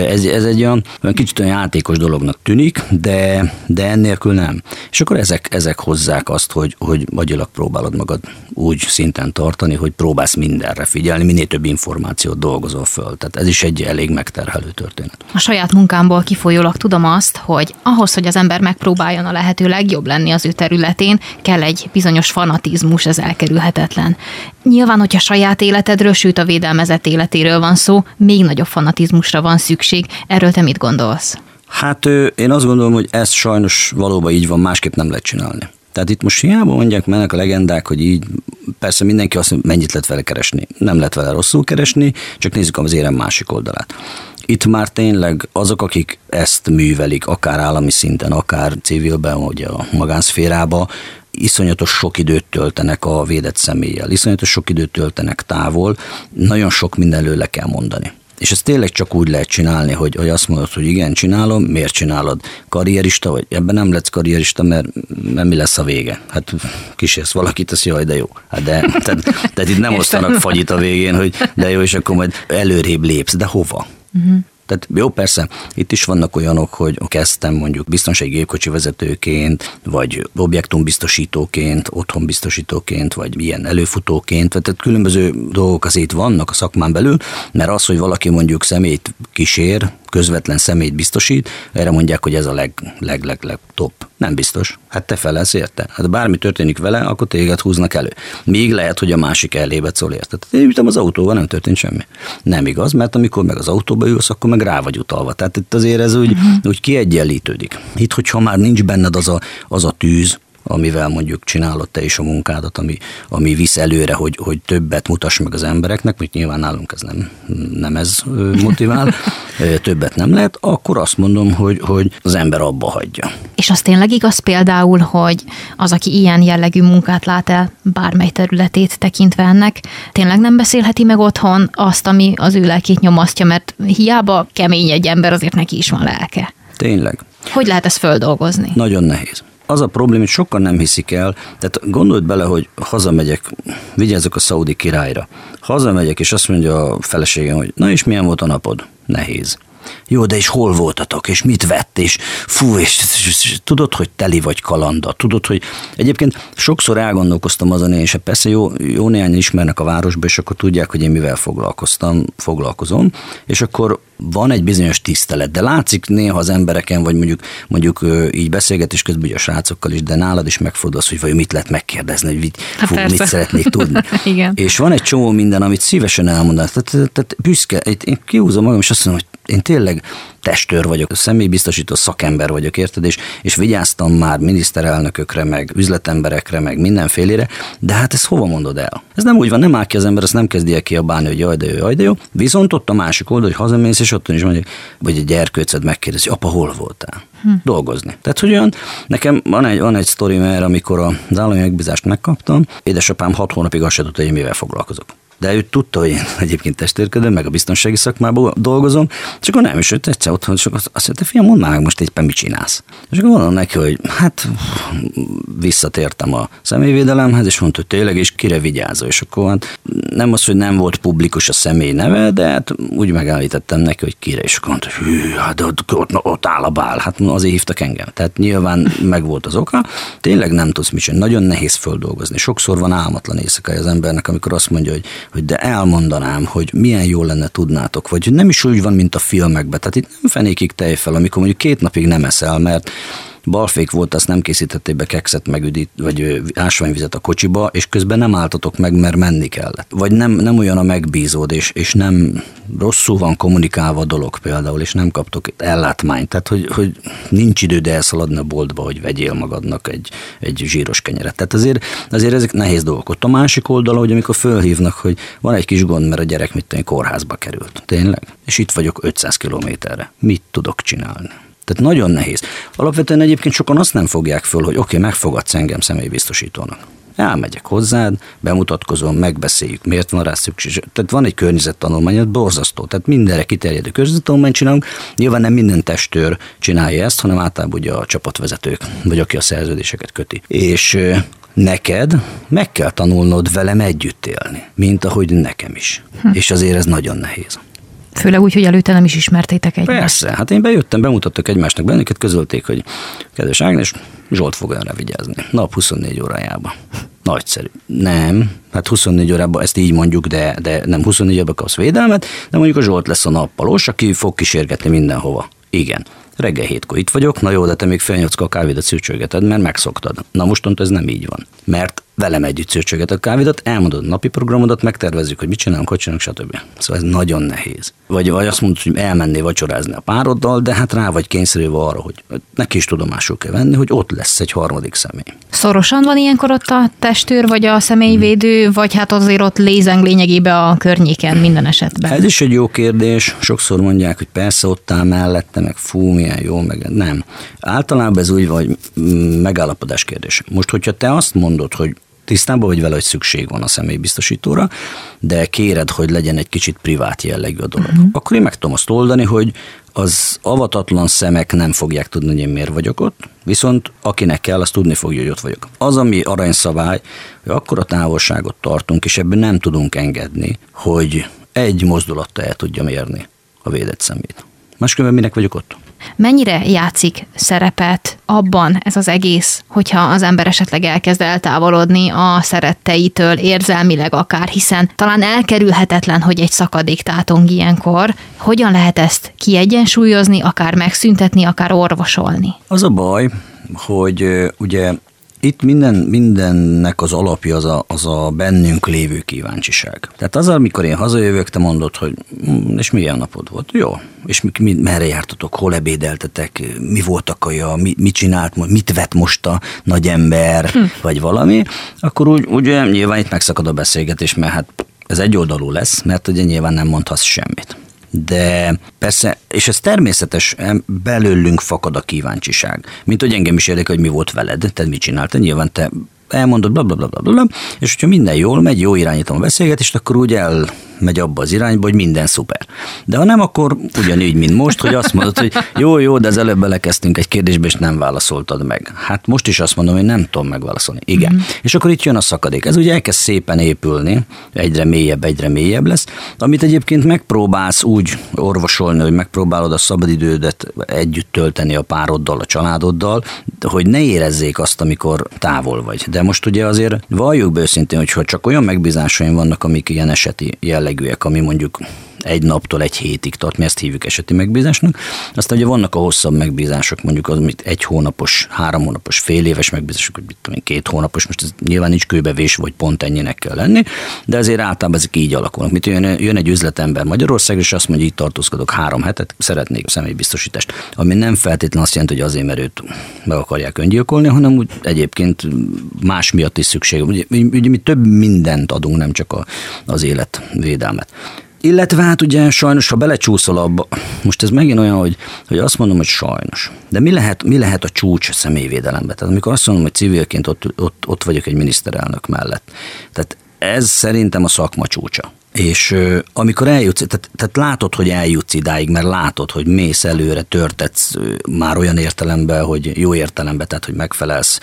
ez, ez egy olyan, olyan kicsit olyan játékos dolognak tűnik, de, de ennélkül nem. És akkor ezek, ezek hozzák azt, hogy, hogy agyilag próbálod magad úgy szinten tartani, hogy próbálsz mindenre figyelni, minél több információt dolgozni dolgozol föl. Tehát ez is egy elég megterhelő történet. A saját munkámból kifolyólag tudom azt, hogy ahhoz, hogy az ember megpróbáljon a lehető legjobb lenni az ő területén, kell egy bizonyos fanatizmus, ez elkerülhetetlen. Nyilván, hogyha saját életedről, sőt a védelmezett életéről van szó, még nagyobb fanatizmusra van szükség. Erről te mit gondolsz? Hát én azt gondolom, hogy ez sajnos valóban így van, másképp nem lehet csinálni. Tehát itt most hiába mondják mennek a legendák, hogy így persze mindenki azt mondja, mennyit lehet vele keresni. Nem lehet vele rosszul keresni, csak nézzük az érem másik oldalát. Itt már tényleg azok, akik ezt művelik, akár állami szinten, akár civilben, vagy a magánszférába, iszonyatos sok időt töltenek a védett személlyel, iszonyatos sok időt töltenek távol, nagyon sok mindenről le kell mondani. És ezt tényleg csak úgy lehet csinálni, hogy, hogy azt mondod, hogy igen, csinálom, miért csinálod? Karrierista vagy? Ebben nem lesz karrierista, mert, mert mi lesz a vége? Hát kísérsz valakit, az jaj, de jó. Hát de, *laughs* tehát, tehát itt nem osztanak fagyit a végén, hogy de jó, és akkor majd előrébb lépsz, de hova? Uh-huh. Tehát jó, persze, itt is vannak olyanok, hogy kezdtem mondjuk biztonsági gépkocsi vezetőként, vagy objektumbiztosítóként, otthonbiztosítóként, vagy ilyen előfutóként, tehát különböző dolgok azért vannak a szakmán belül, mert az, hogy valaki mondjuk szemét kísér, közvetlen szemét biztosít, erre mondják, hogy ez a leg, leg, leg, leg top. Nem biztos. Hát te felelsz érte. Hát bármi történik vele, akkor téged húznak elő. Még lehet, hogy a másik elébe szól érte. Én ültem az autóval, nem történt semmi. Nem igaz, mert amikor meg az autóba ülsz, akkor meg rá vagy utalva. Tehát itt azért ez úgy, uh-huh. úgy kiegyenlítődik. Itt, hogyha már nincs benned az a, az a tűz, amivel mondjuk csinálod te is a munkádat, ami, ami visz előre, hogy, hogy többet mutass meg az embereknek, mert nyilván nálunk ez nem, nem ez motivál, többet nem lehet, akkor azt mondom, hogy, hogy az ember abba hagyja. És az tényleg igaz például, hogy az, aki ilyen jellegű munkát lát el, bármely területét tekintve ennek, tényleg nem beszélheti meg otthon azt, ami az ő lelkét nyomasztja, mert hiába kemény egy ember, azért neki is van lelke. Tényleg. Hogy lehet ezt földolgozni? Nagyon nehéz az a probléma, hogy sokan nem hiszik el, tehát gondold bele, hogy hazamegyek, vigyázzak a szaudi királyra. Hazamegyek, és azt mondja a feleségem, hogy na és milyen volt a napod? Nehéz. Jó, de és hol voltatok, és mit vett, és fú, és, és, és, és tudod, hogy teli vagy kalanda, tudod, hogy egyébként sokszor elgondolkoztam azon, és persze jó, jó néhány ismernek a városba, és akkor tudják, hogy én mivel foglalkoztam, foglalkozom, és akkor van egy bizonyos tisztelet, de látszik néha az embereken, vagy mondjuk, mondjuk így beszélgetés közben ugye a srácokkal is, de nálad is megfordulsz, hogy vagy mit lehet megkérdezni, hogy hát fú, mit szeretnék tudni. *laughs* Igen. És van egy csomó minden, amit szívesen elmondanak. Tehát, tehát büszke, én kihúzom magam, és azt mondom, hogy én tényleg testőr vagyok, személybiztosító szakember vagyok, érted? És, és vigyáztam már miniszterelnökökre, meg üzletemberekre, meg mindenfélére, de hát ezt hova mondod el? Ez nem úgy van, nem áll ki az ember, ezt nem kezdi el kiabálni, hogy jaj, de jó, jaj, de jó. Viszont ott a másik oldal, hogy hazamész, és ott is mondjuk, vagy egy gyerkőced megkérdezi, apa, hol voltál? Hm. Dolgozni. Tehát, hogy olyan, nekem van egy, van egy sztori, mert amikor az állami megbízást megkaptam, édesapám hat hónapig azt se tudta, hogy mivel foglalkozok de ő tudta, hogy én egyébként testőrködöm, meg a biztonsági szakmában dolgozom, és akkor nem, és őt egyszer otthon, és azt mondta, fiam, mondd már most éppen mit csinálsz. És akkor mondom neki, hogy hát visszatértem a személyvédelemhez, és mondta, hogy tényleg, és kire vigyázol. És akkor hát nem az, hogy nem volt publikus a személy neve, de hát úgy megállítottam neki, hogy kire, és akkor mondta, hogy hű, hát ott, ott, ott áll a bál, hát azért hívtak engem. Tehát nyilván megvolt az oka, tényleg nem tudsz mit csinálni, nagyon nehéz földolgozni. Sokszor van álmatlan éjszakai az embernek, amikor azt mondja, hogy hogy de elmondanám, hogy milyen jó lenne tudnátok, vagy nem is úgy van, mint a filmekben. Tehát itt nem fenékig tej fel, amikor mondjuk két napig nem eszel, mert balfék volt, azt nem készítették be kekszet, meg üdít, vagy ásványvizet a kocsiba, és közben nem álltatok meg, mert menni kellett. Vagy nem, nem olyan a megbízód, és, és nem rosszul van kommunikálva a dolog például, és nem kaptok ellátmányt. Tehát, hogy, hogy nincs időd elszaladni a boltba, hogy vegyél magadnak egy, egy zsíros kenyeret. Tehát azért, azért ezek nehéz dolgok. Ott a másik oldala, hogy amikor fölhívnak, hogy van egy kis gond, mert a gyerek mit tenni, kórházba került. Tényleg? És itt vagyok 500 kilométerre. Mit tudok csinálni? Tehát nagyon nehéz. Alapvetően egyébként sokan azt nem fogják föl, hogy oké, okay, megfogadsz engem személybiztosítónak. Elmegyek hozzád, bemutatkozom, megbeszéljük, miért van rá szükség. Tehát van egy környezettanulmány, ez borzasztó. Tehát mindenre kiterjedő környezettanulmányt csinálunk. Nyilván nem minden testőr csinálja ezt, hanem általában ugye a csapatvezetők, vagy aki a szerződéseket köti. És neked meg kell tanulnod velem együtt élni, mint ahogy nekem is. Hm. És azért ez nagyon nehéz. Főleg úgy, hogy előtte nem is ismertétek egymást. Persze, hát én bejöttem, bemutattak egymásnak bennünket, közölték, hogy kedves Ágnes, Zsolt fog önre vigyázni. Nap 24 órájába. Nagyszerű. Nem, hát 24 órában ezt így mondjuk, de, de nem 24 órában kapsz védelmet, de mondjuk a Zsolt lesz a nappalos, aki fog kísérgetni mindenhova. Igen. Reggel hétkor itt vagyok, na jó, de te még fél a kávédat szűcsögeted, mert megszoktad. Na mostantól ez nem így van. Mert velem együtt szőcsöget a kávédat, elmondod a napi programodat, megtervezzük, hogy mit csinálunk, hogy csinálunk, stb. Szóval ez nagyon nehéz. Vagy, vagy azt mondod, hogy elmenné vacsorázni a pároddal, de hát rá vagy kényszerülve arra, hogy neki is tudomásul kell venni, hogy ott lesz egy harmadik személy. Szorosan van ilyenkor ott a testőr, vagy a személyvédő, hmm. vagy hát azért ott lézeng lényegében a környéken minden esetben? Ez is egy jó kérdés. Sokszor mondják, hogy persze ott áll mellette, meg fú, milyen jó, meg nem. Általában ez úgy vagy megállapodás kérdés. Most, hogyha te azt mondod, hogy tisztában vagy vele, hogy szükség van a személybiztosítóra, de kéred, hogy legyen egy kicsit privát jellegű a dolog. Uh-huh. Akkor én meg tudom azt oldani, hogy az avatatlan szemek nem fogják tudni, hogy én miért vagyok ott, viszont akinek kell, az tudni fogja, hogy ott vagyok. Az, ami aranyszabály, hogy akkor a távolságot tartunk, és ebben nem tudunk engedni, hogy egy mozdulattal el tudja mérni a védett szemét. Máskülönben minek vagyok ott? Mennyire játszik szerepet abban ez az egész, hogyha az ember esetleg elkezd eltávolodni a szeretteitől, érzelmileg akár, hiszen talán elkerülhetetlen, hogy egy szakadék tátong ilyenkor. Hogyan lehet ezt kiegyensúlyozni, akár megszüntetni, akár orvosolni? Az a baj, hogy ugye itt minden, mindennek az alapja az a, az a bennünk lévő kíváncsiság. Tehát az, amikor én hazajövök, te mondod, hogy hm, és milyen napod volt? Jó. És mi, mi, merre jártatok, hol ebédeltetek, mi volt a kaja, mi, mit csinált, mit vett most a nagy ember, hm. vagy valami, akkor úgy, ugye nyilván itt megszakad a beszélgetés, mert hát ez egy oldalú lesz, mert ugye nyilván nem mondhatsz semmit de persze, és ez természetes, belőlünk fakad a kíváncsiság. Mint hogy engem is érdekel, hogy mi volt veled, te mit csináltál, nyilván te elmondod, bla, bla, bla, bla, bla, és hogyha minden jól megy, jó irányítom a beszélgetést, akkor úgy el megy abba az irányba, hogy minden szuper. De ha nem, akkor ugyanígy, mint most, hogy azt mondod, hogy jó, jó, de az előbb belekezdtünk egy kérdésbe, és nem válaszoltad meg. Hát most is azt mondom, hogy nem tudom megválaszolni. Igen. Mm-hmm. És akkor itt jön a szakadék. Ez ugye elkezd szépen épülni, egyre mélyebb, egyre mélyebb lesz, amit egyébként megpróbálsz úgy orvosolni, hogy megpróbálod a szabadidődet együtt tölteni a pároddal, a családoddal, hogy ne érezzék azt, amikor távol vagy. De most ugye azért valljuk be őszintén, hogy csak olyan megbízásaim vannak, amik ilyen eseti jelleg jellegűek, ami mondjuk egy naptól egy hétig tart, mi ezt hívjuk eseti megbízásnak. Aztán ugye vannak a hosszabb megbízások, mondjuk az, amit egy hónapos, három hónapos, fél éves megbízások, mit tudom én, két hónapos, most ez nyilván nincs kőbevés, vagy pont ennyinek kell lenni, de azért általában ezek így alakulnak. Mit jön, jön egy üzletember Magyarország, és azt mondja, itt tartózkodok három hetet, szeretnék személybiztosítást, ami nem feltétlenül azt jelenti, hogy azért, mert őt meg akarják öngyilkolni, hanem úgy egyébként más miatt is szükség. Ugye, ugye mi több mindent adunk, nem csak a, az életvédelmet. Illetve hát ugye sajnos, ha belecsúszol abba, most ez megint olyan, hogy, hogy azt mondom, hogy sajnos. De mi lehet, mi lehet a csúcs személyvédelemben? Tehát amikor azt mondom, hogy civilként ott, ott, ott vagyok egy miniszterelnök mellett. Tehát ez szerintem a szakma csúcsa. És amikor eljutsz, tehát, tehát látod, hogy eljutsz idáig, mert látod, hogy mész előre, törtetsz már olyan értelemben, hogy jó értelemben, tehát hogy megfelelsz,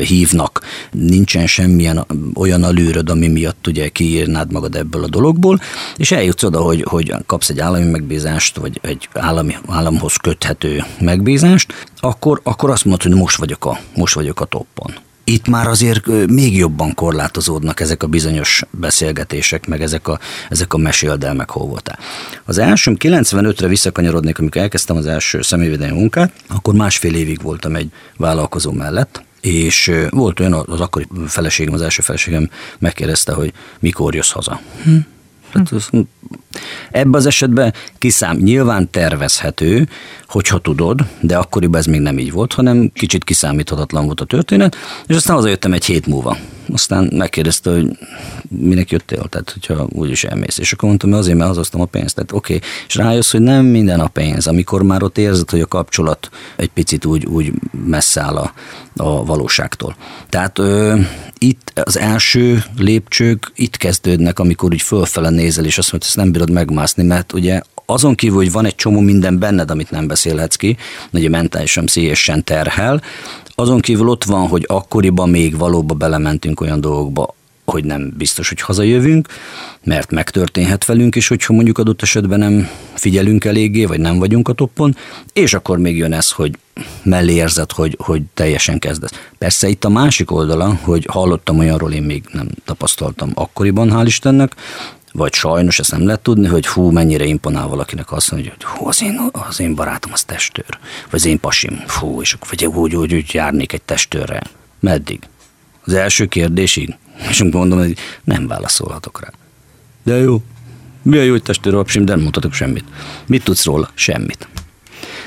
hívnak, nincsen semmilyen olyan alűröd, ami miatt ugye kiírnád magad ebből a dologból, és eljutsz oda, hogy, hogy kapsz egy állami megbízást, vagy egy állami, államhoz köthető megbízást, akkor, akkor azt mondod, hogy most vagyok a, most vagyok a toppon itt már azért még jobban korlátozódnak ezek a bizonyos beszélgetések, meg ezek a, ezek a meséldelmek voltál. Az első 95-re visszakanyarodnék, amikor elkezdtem az első személyvédelmi munkát, akkor másfél évig voltam egy vállalkozó mellett, és volt olyan, az akkori feleségem, az első feleségem megkérdezte, hogy mikor jössz haza. Hm. Hát az, ebben az esetben kiszám, nyilván tervezhető, hogyha tudod, de akkoriban ez még nem így volt, hanem kicsit kiszámíthatatlan volt a történet, és aztán hazajöttem egy hét múlva. Aztán megkérdezte, hogy minek jöttél, tehát hogyha úgyis elmész. És akkor mondtam, hogy azért, mert hazaztam a pénzt. Tehát oké, okay. és rájössz, hogy nem minden a pénz, amikor már ott érzed, hogy a kapcsolat egy picit úgy, úgy messze áll a, a valóságtól. Tehát ö, itt az első lépcsők itt kezdődnek, amikor úgy fölfele nézel, és azt mondod, hogy ezt nem bírod megmászni, mert ugye azon kívül, hogy van egy csomó minden benned, amit nem beszélhetsz ki, ugye mentálisan, pszichésen terhel, azon kívül ott van, hogy akkoriban még valóban belementünk olyan dolgokba, hogy nem biztos, hogy hazajövünk, mert megtörténhet velünk is, hogyha mondjuk adott esetben nem figyelünk eléggé, vagy nem vagyunk a toppon, és akkor még jön ez, hogy mellé érzed, hogy, hogy teljesen kezdesz. Persze itt a másik oldala, hogy hallottam olyanról, én még nem tapasztaltam akkoriban, hál' Istennek, vagy sajnos ezt nem lehet tudni, hogy hú, mennyire imponál valakinek azt mondja, hogy hú, az én, az én barátom az testőr, vagy az én pasim, fú, és akkor vagy úgy, úgy, úgy járnék egy testőrre. Meddig? Az első kérdésig? És mondom, hogy nem válaszolhatok rá. De jó. Mi a jó, hogy testőr, de nem mondhatok semmit. Mit tudsz róla? Semmit.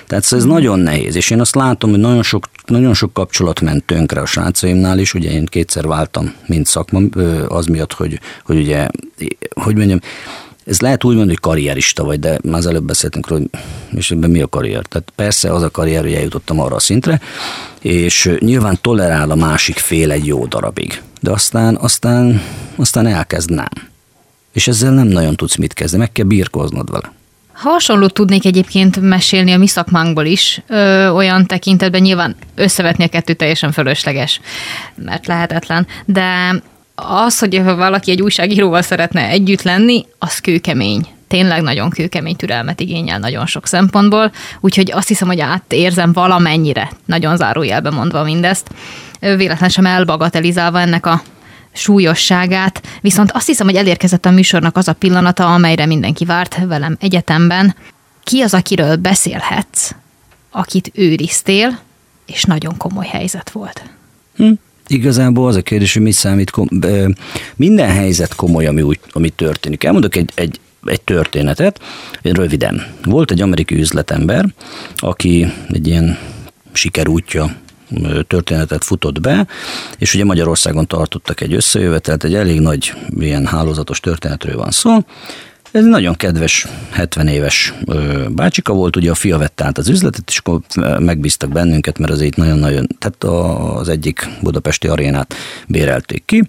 Tehát ez nagyon nehéz, és én azt látom, hogy nagyon sok, nagyon sok kapcsolat ment tönkre a srácaimnál is, ugye én kétszer váltam, mint szakma, az miatt, hogy, hogy ugye, hogy mondjam, ez lehet úgy mondani, hogy karrierista vagy, de már az előbb beszéltünk róla, hogy és ebben mi a karrier. Tehát persze az a karrier, hogy eljutottam arra a szintre, és nyilván tolerál a másik fél egy jó darabig. De aztán, aztán, aztán elkezd nem. És ezzel nem nagyon tudsz mit kezdeni, meg kell birkóznod vele. Hasonlót tudnék egyébként mesélni a mi szakmánkból is, ö, olyan tekintetben nyilván összevetni a kettő teljesen fölösleges, mert lehetetlen, de az, hogy valaki egy újságíróval szeretne együtt lenni, az kőkemény. tényleg nagyon kőkemény türelmet igényel nagyon sok szempontból, úgyhogy azt hiszem, hogy átérzem valamennyire, nagyon zárójelbe mondva mindezt, véletlen sem elbagatelizálva ennek a súlyosságát, viszont azt hiszem, hogy elérkezett a műsornak az a pillanata, amelyre mindenki várt velem egyetemben. Ki az, akiről beszélhetsz, akit őriztél, és nagyon komoly helyzet volt? Hm. Igazából az a kérdés, hogy mi számít, kom- minden helyzet komoly, ami, úgy, ami történik. Elmondok egy, egy, egy történetet, röviden. Volt egy amerikai üzletember, aki egy ilyen sikerútja történetet futott be, és ugye Magyarországon tartottak egy összejövetelt, egy elég nagy ilyen hálózatos történetről van szó, ez egy nagyon kedves, 70 éves bácsika volt, ugye a fia vette át az üzletet, és akkor megbíztak bennünket, mert azért nagyon-nagyon, tehát az egyik budapesti arénát bérelték ki,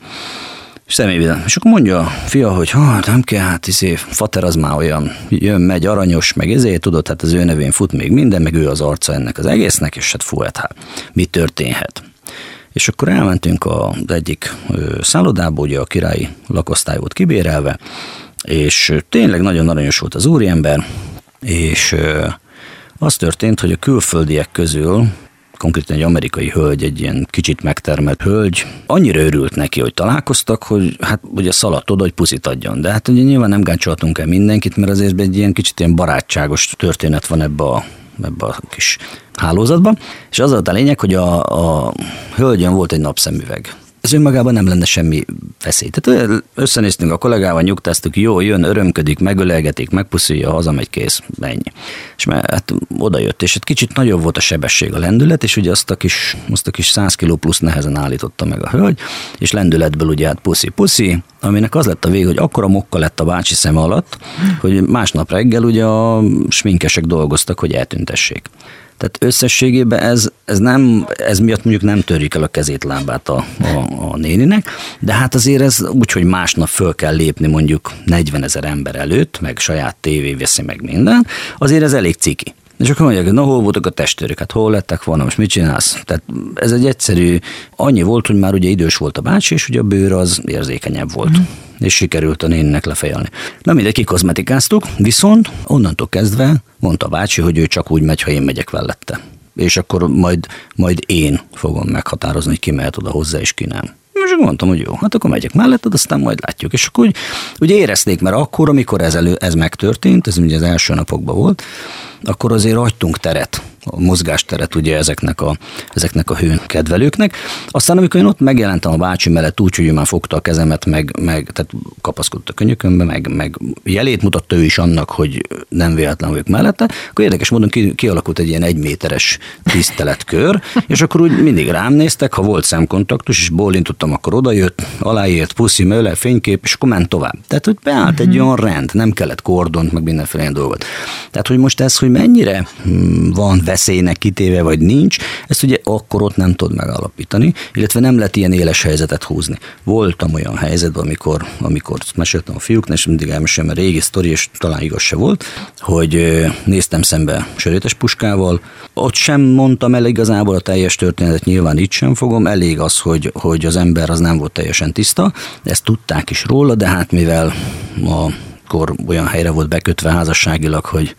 és személyvidem. És akkor mondja a fia, hogy ha, nem kell, hát izé, fater az már olyan, jön, megy, aranyos, meg ezért, tudod, hát az ő nevén fut még minden, meg ő az arca ennek az egésznek, és hát fú, hát, hát mi történhet? És akkor elmentünk az egyik szállodába, ugye a királyi lakosztály volt kibérelve, és tényleg nagyon aranyos volt az úriember, és az történt, hogy a külföldiek közül konkrétan egy amerikai hölgy, egy ilyen kicsit megtermelt hölgy, annyira örült neki, hogy találkoztak, hogy hát ugye szaladt oda, hogy puszit adjon. De hát ugye nyilván nem gáncsoltunk el mindenkit, mert azért egy ilyen kicsit ilyen barátságos történet van ebbe a ebbe a kis hálózatban, és az volt a lényeg, hogy a, a hölgyön volt egy napszemüveg ez önmagában nem lenne semmi veszély. Tehát összenéztünk a kollégával, nyugtáztuk, jó, jön, örömködik, megölelgetik, megpuszilja, hazamegy, kész, menj. És mert hát oda jött, és egy kicsit nagyobb volt a sebesség, a lendület, és ugye azt a kis, azt a kis 100 kiló plusz nehezen állította meg a hölgy, és lendületből ugye hát puszi-puszi, aminek az lett a vég, hogy akkora mokka lett a bácsi szeme alatt, hogy másnap reggel ugye a sminkesek dolgoztak, hogy eltüntessék. Tehát összességében ez, ez, nem, ez miatt mondjuk nem törjük el a kezét, lábát a, a, a néninek, de hát azért ez úgy, hogy másnap föl kell lépni mondjuk 40 ezer ember előtt, meg saját tévé veszi meg minden, azért ez elég ciki. És akkor mondják, na hol voltak a testőrök, hát hol lettek volna, most mit csinálsz? Tehát ez egy egyszerű, annyi volt, hogy már ugye idős volt a bácsi, és ugye a bőr az érzékenyebb volt. Mm. És sikerült a néninek lefejelni. Na mindegy, kikozmetikáztuk, viszont onnantól kezdve mondta bácsi, hogy ő csak úgy megy, ha én megyek vellette. És akkor majd, majd én fogom meghatározni, hogy ki mehet oda hozzá, és ki nem. És akkor mondtam, hogy jó, hát akkor megyek melletted, aztán majd látjuk. És akkor úgy, úgy érezték, mert akkor, amikor ez, elő, ez megtörtént, ez ugye az első napokban volt, akkor azért adtunk teret a mozgásteret ugye ezeknek a, ezeknek a hőn kedvelőknek. Aztán amikor én ott megjelentem a bácsi mellett úgy, hogy ő már fogta a kezemet, meg, meg tehát kapaszkodott a könyökömbe, meg, meg jelét mutatta ő is annak, hogy nem véletlen vagyok mellette, akkor érdekes módon ki, kialakult egy ilyen egyméteres tiszteletkör, és akkor úgy mindig rám néztek, ha volt szemkontaktus, és bólintottam, akkor odajött, aláért, puszi, möle, fénykép, és akkor ment tovább. Tehát, hogy beállt uh-huh. egy mhm. olyan rend, nem kellett kordont, meg mindenféle ilyen dolgot. Tehát, hogy most ez, hogy mennyire hm, van veszélynek kitéve, vagy nincs, ezt ugye akkor ott nem tud megállapítani, illetve nem lehet ilyen éles helyzetet húzni. Voltam olyan helyzetben, amikor, amikor meséltem a fiúknak, és mindig elmesélem, mert régi sztori, és talán igaz se volt, hogy néztem szembe sörétes puskával, ott sem mondtam el igazából a teljes történetet, nyilván itt sem fogom, elég az, hogy, hogy az ember az nem volt teljesen tiszta, ezt tudták is róla, de hát mivel a akkor olyan helyre volt bekötve házasságilag, hogy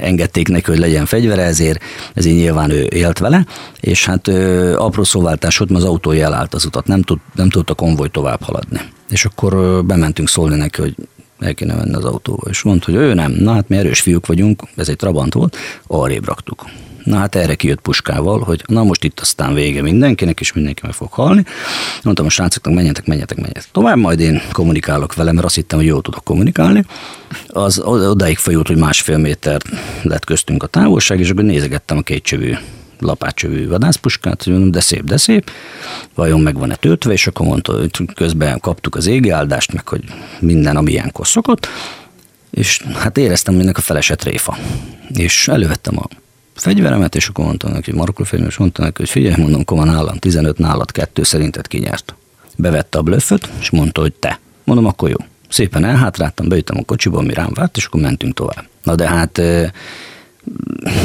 engedték neki, hogy legyen fegyvere, ezért, ezért nyilván ő élt vele, és hát ö, apró szóváltás volt, mert az autója elállt az utat, nem, tud, nem tudta konvoj tovább haladni. És akkor ö, bementünk szólni neki, hogy el kéne venni az autóba, és mondta, hogy ő nem, na hát mi erős fiúk vagyunk, ez egy Trabant volt, arrébb raktuk. Na hát erre kijött puskával, hogy na most itt aztán vége mindenkinek, és mindenki meg fog halni. Mondtam a srácoknak, menjetek, menjetek, menjetek. Tovább majd én kommunikálok vele, mert azt hittem, hogy jól tudok kommunikálni. Az odáig folyult, hogy másfél méter lett köztünk a távolság, és akkor nézegettem a két csövű lapácsövű vadászpuskát, de szép, de szép, vajon meg van-e töltve, és akkor mondta, hogy közben kaptuk az égi áldást, meg hogy minden, ami ilyenkor szokott, és hát éreztem, hogy ennek a feleset réfa. És elővettem a fegyveremet, és akkor mondtam neki, Marokko fegyver, és mondtam neki, hogy figyelj, mondom, van nálam 15 nálad, kettő szerinted kinyert. Bevette a blöfföt, és mondta, hogy te. Mondom, akkor jó. Szépen elhátráltam, beütem a kocsiba, ami rám várt, és akkor mentünk tovább. Na de hát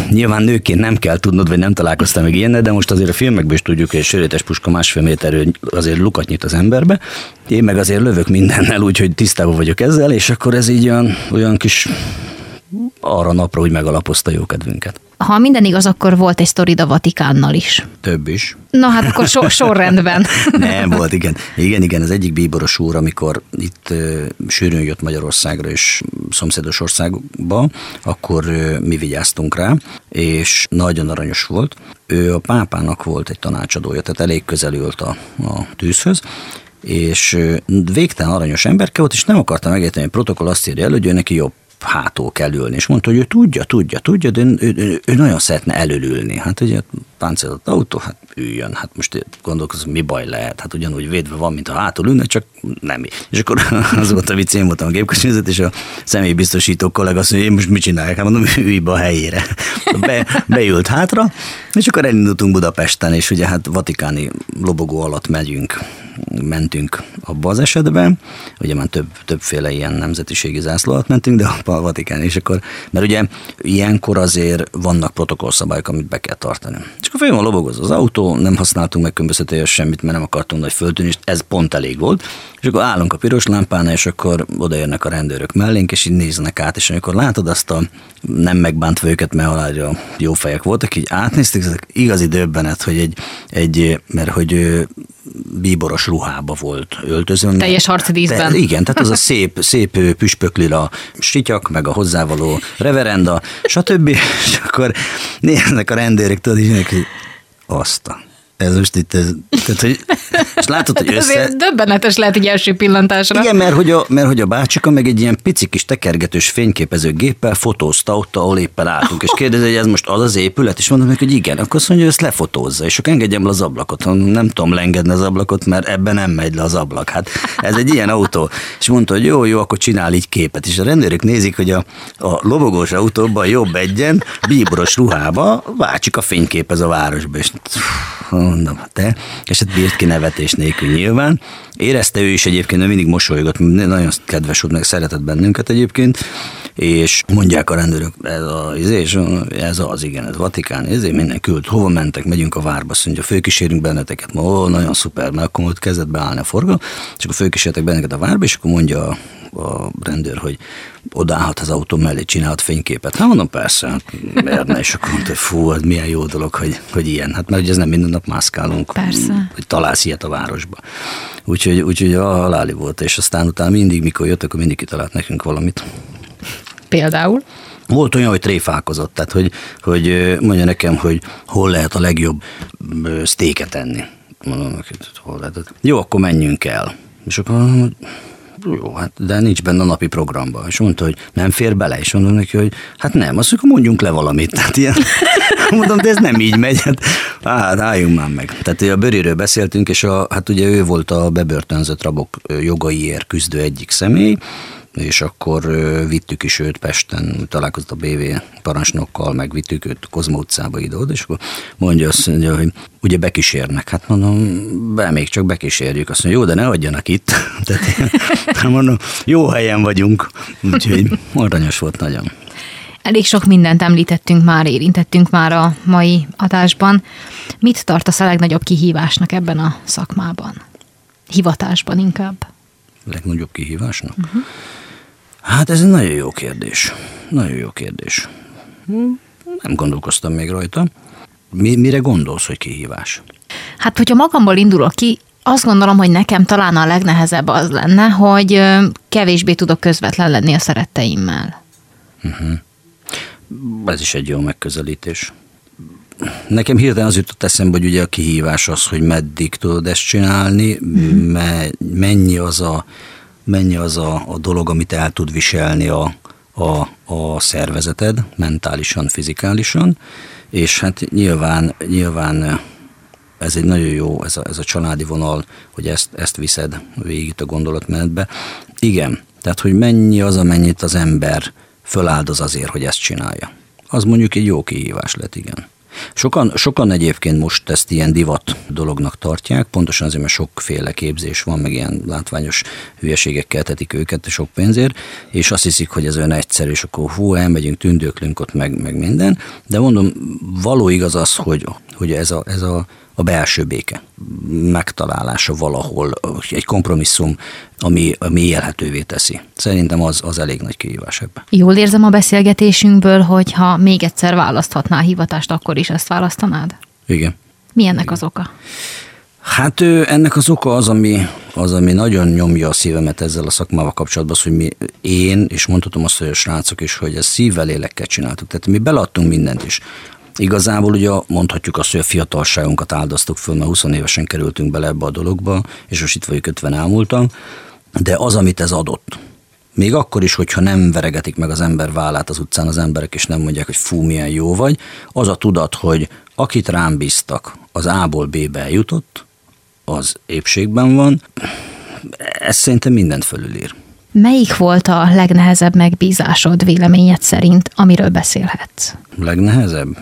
nyilván nőként nem kell tudnod, vagy nem találkoztam még ilyennel, de most azért a filmekből is tudjuk, hogy egy sörétes puska másfél méterről azért lukat nyit az emberbe. Én meg azért lövök mindennel, úgyhogy tisztában vagyok ezzel, és akkor ez így olyan, olyan kis arra napra úgy megalapozta jó kedvünket. Ha minden igaz, akkor volt egy sztorid a Vatikánnal is. Több is. Na hát akkor sor, *laughs* sorrendben. Nem, volt, igen. Igen, igen, az egyik bíboros úr, amikor itt uh, sűrűn jött Magyarországra és szomszédos országba, akkor uh, mi vigyáztunk rá, és nagyon aranyos volt. Ő a pápának volt egy tanácsadója, tehát elég közel ült a, a tűzhöz, és végtelen aranyos emberke volt, és nem akarta megérteni, hogy a protokoll azt írja elő, hogy ő neki jobb hátul kell ülni. És mondta, hogy ő tudja, tudja, tudja, de ő, ő, ő nagyon szeretne elülülni. Hát ugye páncélozott autó, hát üljön. Hát most gondolkozom, mi baj lehet? Hát ugyanúgy védve van, mint a hátul ülne, csak nem. És akkor *laughs* az volt a vicc, én voltam a gépkocsivezet, és a személybiztosító kollega azt mondja, én most mit csinálják? Hát mondom, *laughs* ülj be a helyére. *laughs* Be, beült hátra, és akkor elindultunk Budapesten, és ugye hát vatikáni lobogó alatt megyünk mentünk abba az esetben, ugye már több, többféle ilyen nemzetiségi zászló alatt mentünk, de a Vatikán, és akkor, mert ugye ilyenkor azért vannak protokollszabályok, amit be kell tartani. És akkor főleg a lobogoz az autó, nem használtunk meg különböztetően semmit, mert nem akartunk nagy föltűnni, és ez pont elég volt. És akkor állunk a piros lámpánál, és akkor odaérnek a rendőrök mellénk, és így néznek át, és amikor látod azt a nem megbántva őket, mert alá jó fejek voltak, így átnézték, ezek igazi döbbenet, hogy egy, egy mert hogy bíboros ruhába volt öltözön. Teljes harcdíszben. De, igen, tehát az a szép, *laughs* szép püspöklila sityak, meg a hozzávaló reverenda, stb. *laughs* És akkor néznek a rendőrök, tudod, hogy azt a ez most itt, ez, tehát, hogy, és látod, hogy össze... Ez döbbenetes lehet egy első pillantásra. Igen, mert hogy, a, mert hogy a bácsika meg egy ilyen pici kis tekergetős fényképező géppel fotózta ott, ahol éppen álltunk, és kérdezi, hogy ez most az az épület, és mondom neki, hogy igen, akkor azt mondja, hogy ezt lefotózza, és akkor engedjem le az ablakot. Nem tudom leengedni az ablakot, mert ebben nem megy le az ablak. Hát ez egy ilyen autó. És mondta, hogy jó, jó, akkor csinál így képet. És a rendőrök nézik, hogy a, a lobogós autóban jobb egyen, bíboros ruhába, bácsika fényképez a városba, és mondom, te, és hát bírt ki nevetés nélkül nyilván. Érezte ő is egyébként, mert mindig mosolygott, nagyon kedves volt, meg szeretett bennünket egyébként, és mondják a rendőrök, ez az, és ez az, igen, ez Vatikán, ez minden küld, hova mentek, megyünk a várba, azt mondja, főkísérünk benneteket, ma, ó, nagyon szuper, mert akkor ott kezdett beállni a forgalom, és akkor főkísértek benneteket a várba, és akkor mondja a rendőr, hogy odállhat az autó mellé, csinálhat fényképet. Hát mondom, persze, hát miért ne, és akkor mondta, hogy fú, ez milyen jó dolog, hogy, hogy ilyen. Hát mert ugye ez nem minden nap mászkálunk, persze. hogy találsz ilyet a városba. Úgyhogy, úgyhogy a haláli volt, és aztán utána mindig, mikor jött, akkor mindig kitalált nekünk valamit. Például? Volt olyan, hogy tréfálkozott, tehát hogy, hogy mondja nekem, hogy hol lehet a legjobb sztéket enni. Mondom, hol lehet. Jó, akkor menjünk el. És akkor jó, hát de nincs benne a napi programban. És mondta, hogy nem fér bele, és mondom neki, hogy hát nem, azt mondjuk mondjunk le valamit. Tehát ilyen, *laughs* mondom, de ez nem így megy, hát, hát álljunk már meg. Tehát a Böriről beszéltünk, és a, hát ugye ő volt a bebörtönzött rabok jogaiért küzdő egyik személy, és akkor vittük is őt Pesten, találkozott a BV parancsnokkal, meg vittük őt Kozma utcába ide és akkor mondja azt mondja, hogy ugye bekísérnek. Hát mondom, be, még csak bekísérjük. Azt mondja, jó, de ne adjanak itt. *laughs* Tehát, hát mondom, jó helyen vagyunk. Úgyhogy aranyos volt nagyon. Elég sok mindent említettünk már, érintettünk már a mai adásban. Mit tartasz a legnagyobb kihívásnak ebben a szakmában? Hivatásban inkább? Legnagyobb kihívásnak? Uh-huh. Hát ez egy nagyon jó kérdés. Nagyon jó kérdés. Nem gondolkoztam még rajta. Mi, mire gondolsz, hogy kihívás? Hát, hogyha magamból indulok ki, azt gondolom, hogy nekem talán a legnehezebb az lenne, hogy kevésbé tudok közvetlen lenni a szeretteimmel. Uh-huh. Ez is egy jó megközelítés. Nekem hirtelen az jutott eszembe, hogy ugye a kihívás az, hogy meddig tudod ezt csinálni, uh-huh. me, mennyi az a mennyi az a, a dolog, amit el tud viselni a, a, a szervezeted, mentálisan, fizikálisan, és hát nyilván, nyilván ez egy nagyon jó, ez a, ez a családi vonal, hogy ezt, ezt viszed végig a gondolatmenetbe. Igen, tehát hogy mennyi az, amennyit az ember föláldoz azért, hogy ezt csinálja. Az mondjuk egy jó kihívás lett, igen. Sokan, sokan egyébként most ezt ilyen divat dolognak tartják, pontosan azért, mert sokféle képzés van, meg ilyen látványos hülyeségekkel tetik őket sok pénzért, és azt hiszik, hogy ez olyan egyszerű, és akkor hú, elmegyünk, tündöklünk ott, meg, meg minden. De mondom, való igaz az, hogy, hogy ez a, ez a a belső béke megtalálása valahol, egy kompromisszum, ami, ami élhetővé teszi. Szerintem az, az elég nagy kihívás ebben. Jól érzem a beszélgetésünkből, hogy ha még egyszer választhatnál hivatást, akkor is ezt választanád? Igen. Mi ennek Igen. az oka? Hát ennek az oka az ami, az, ami nagyon nyomja a szívemet ezzel a szakmával kapcsolatban, az, hogy mi, én, és mondhatom azt, hogy a srácok is, hogy ezt szívvel, lélekkel csináltuk. Tehát mi beladtunk mindent is. Igazából ugye mondhatjuk azt, hogy a fiatalságunkat áldoztuk föl, mert 20 évesen kerültünk bele ebbe a dologba, és most itt vagyok 50 elmúltam, de az, amit ez adott, még akkor is, hogyha nem veregetik meg az ember vállát az utcán az emberek, és nem mondják, hogy fú, milyen jó vagy, az a tudat, hogy akit rám bíztak, az A-ból B-be eljutott, az épségben van, ez szerintem mindent fölülír. Melyik volt a legnehezebb megbízásod véleményed szerint, amiről beszélhetsz? Legnehezebb?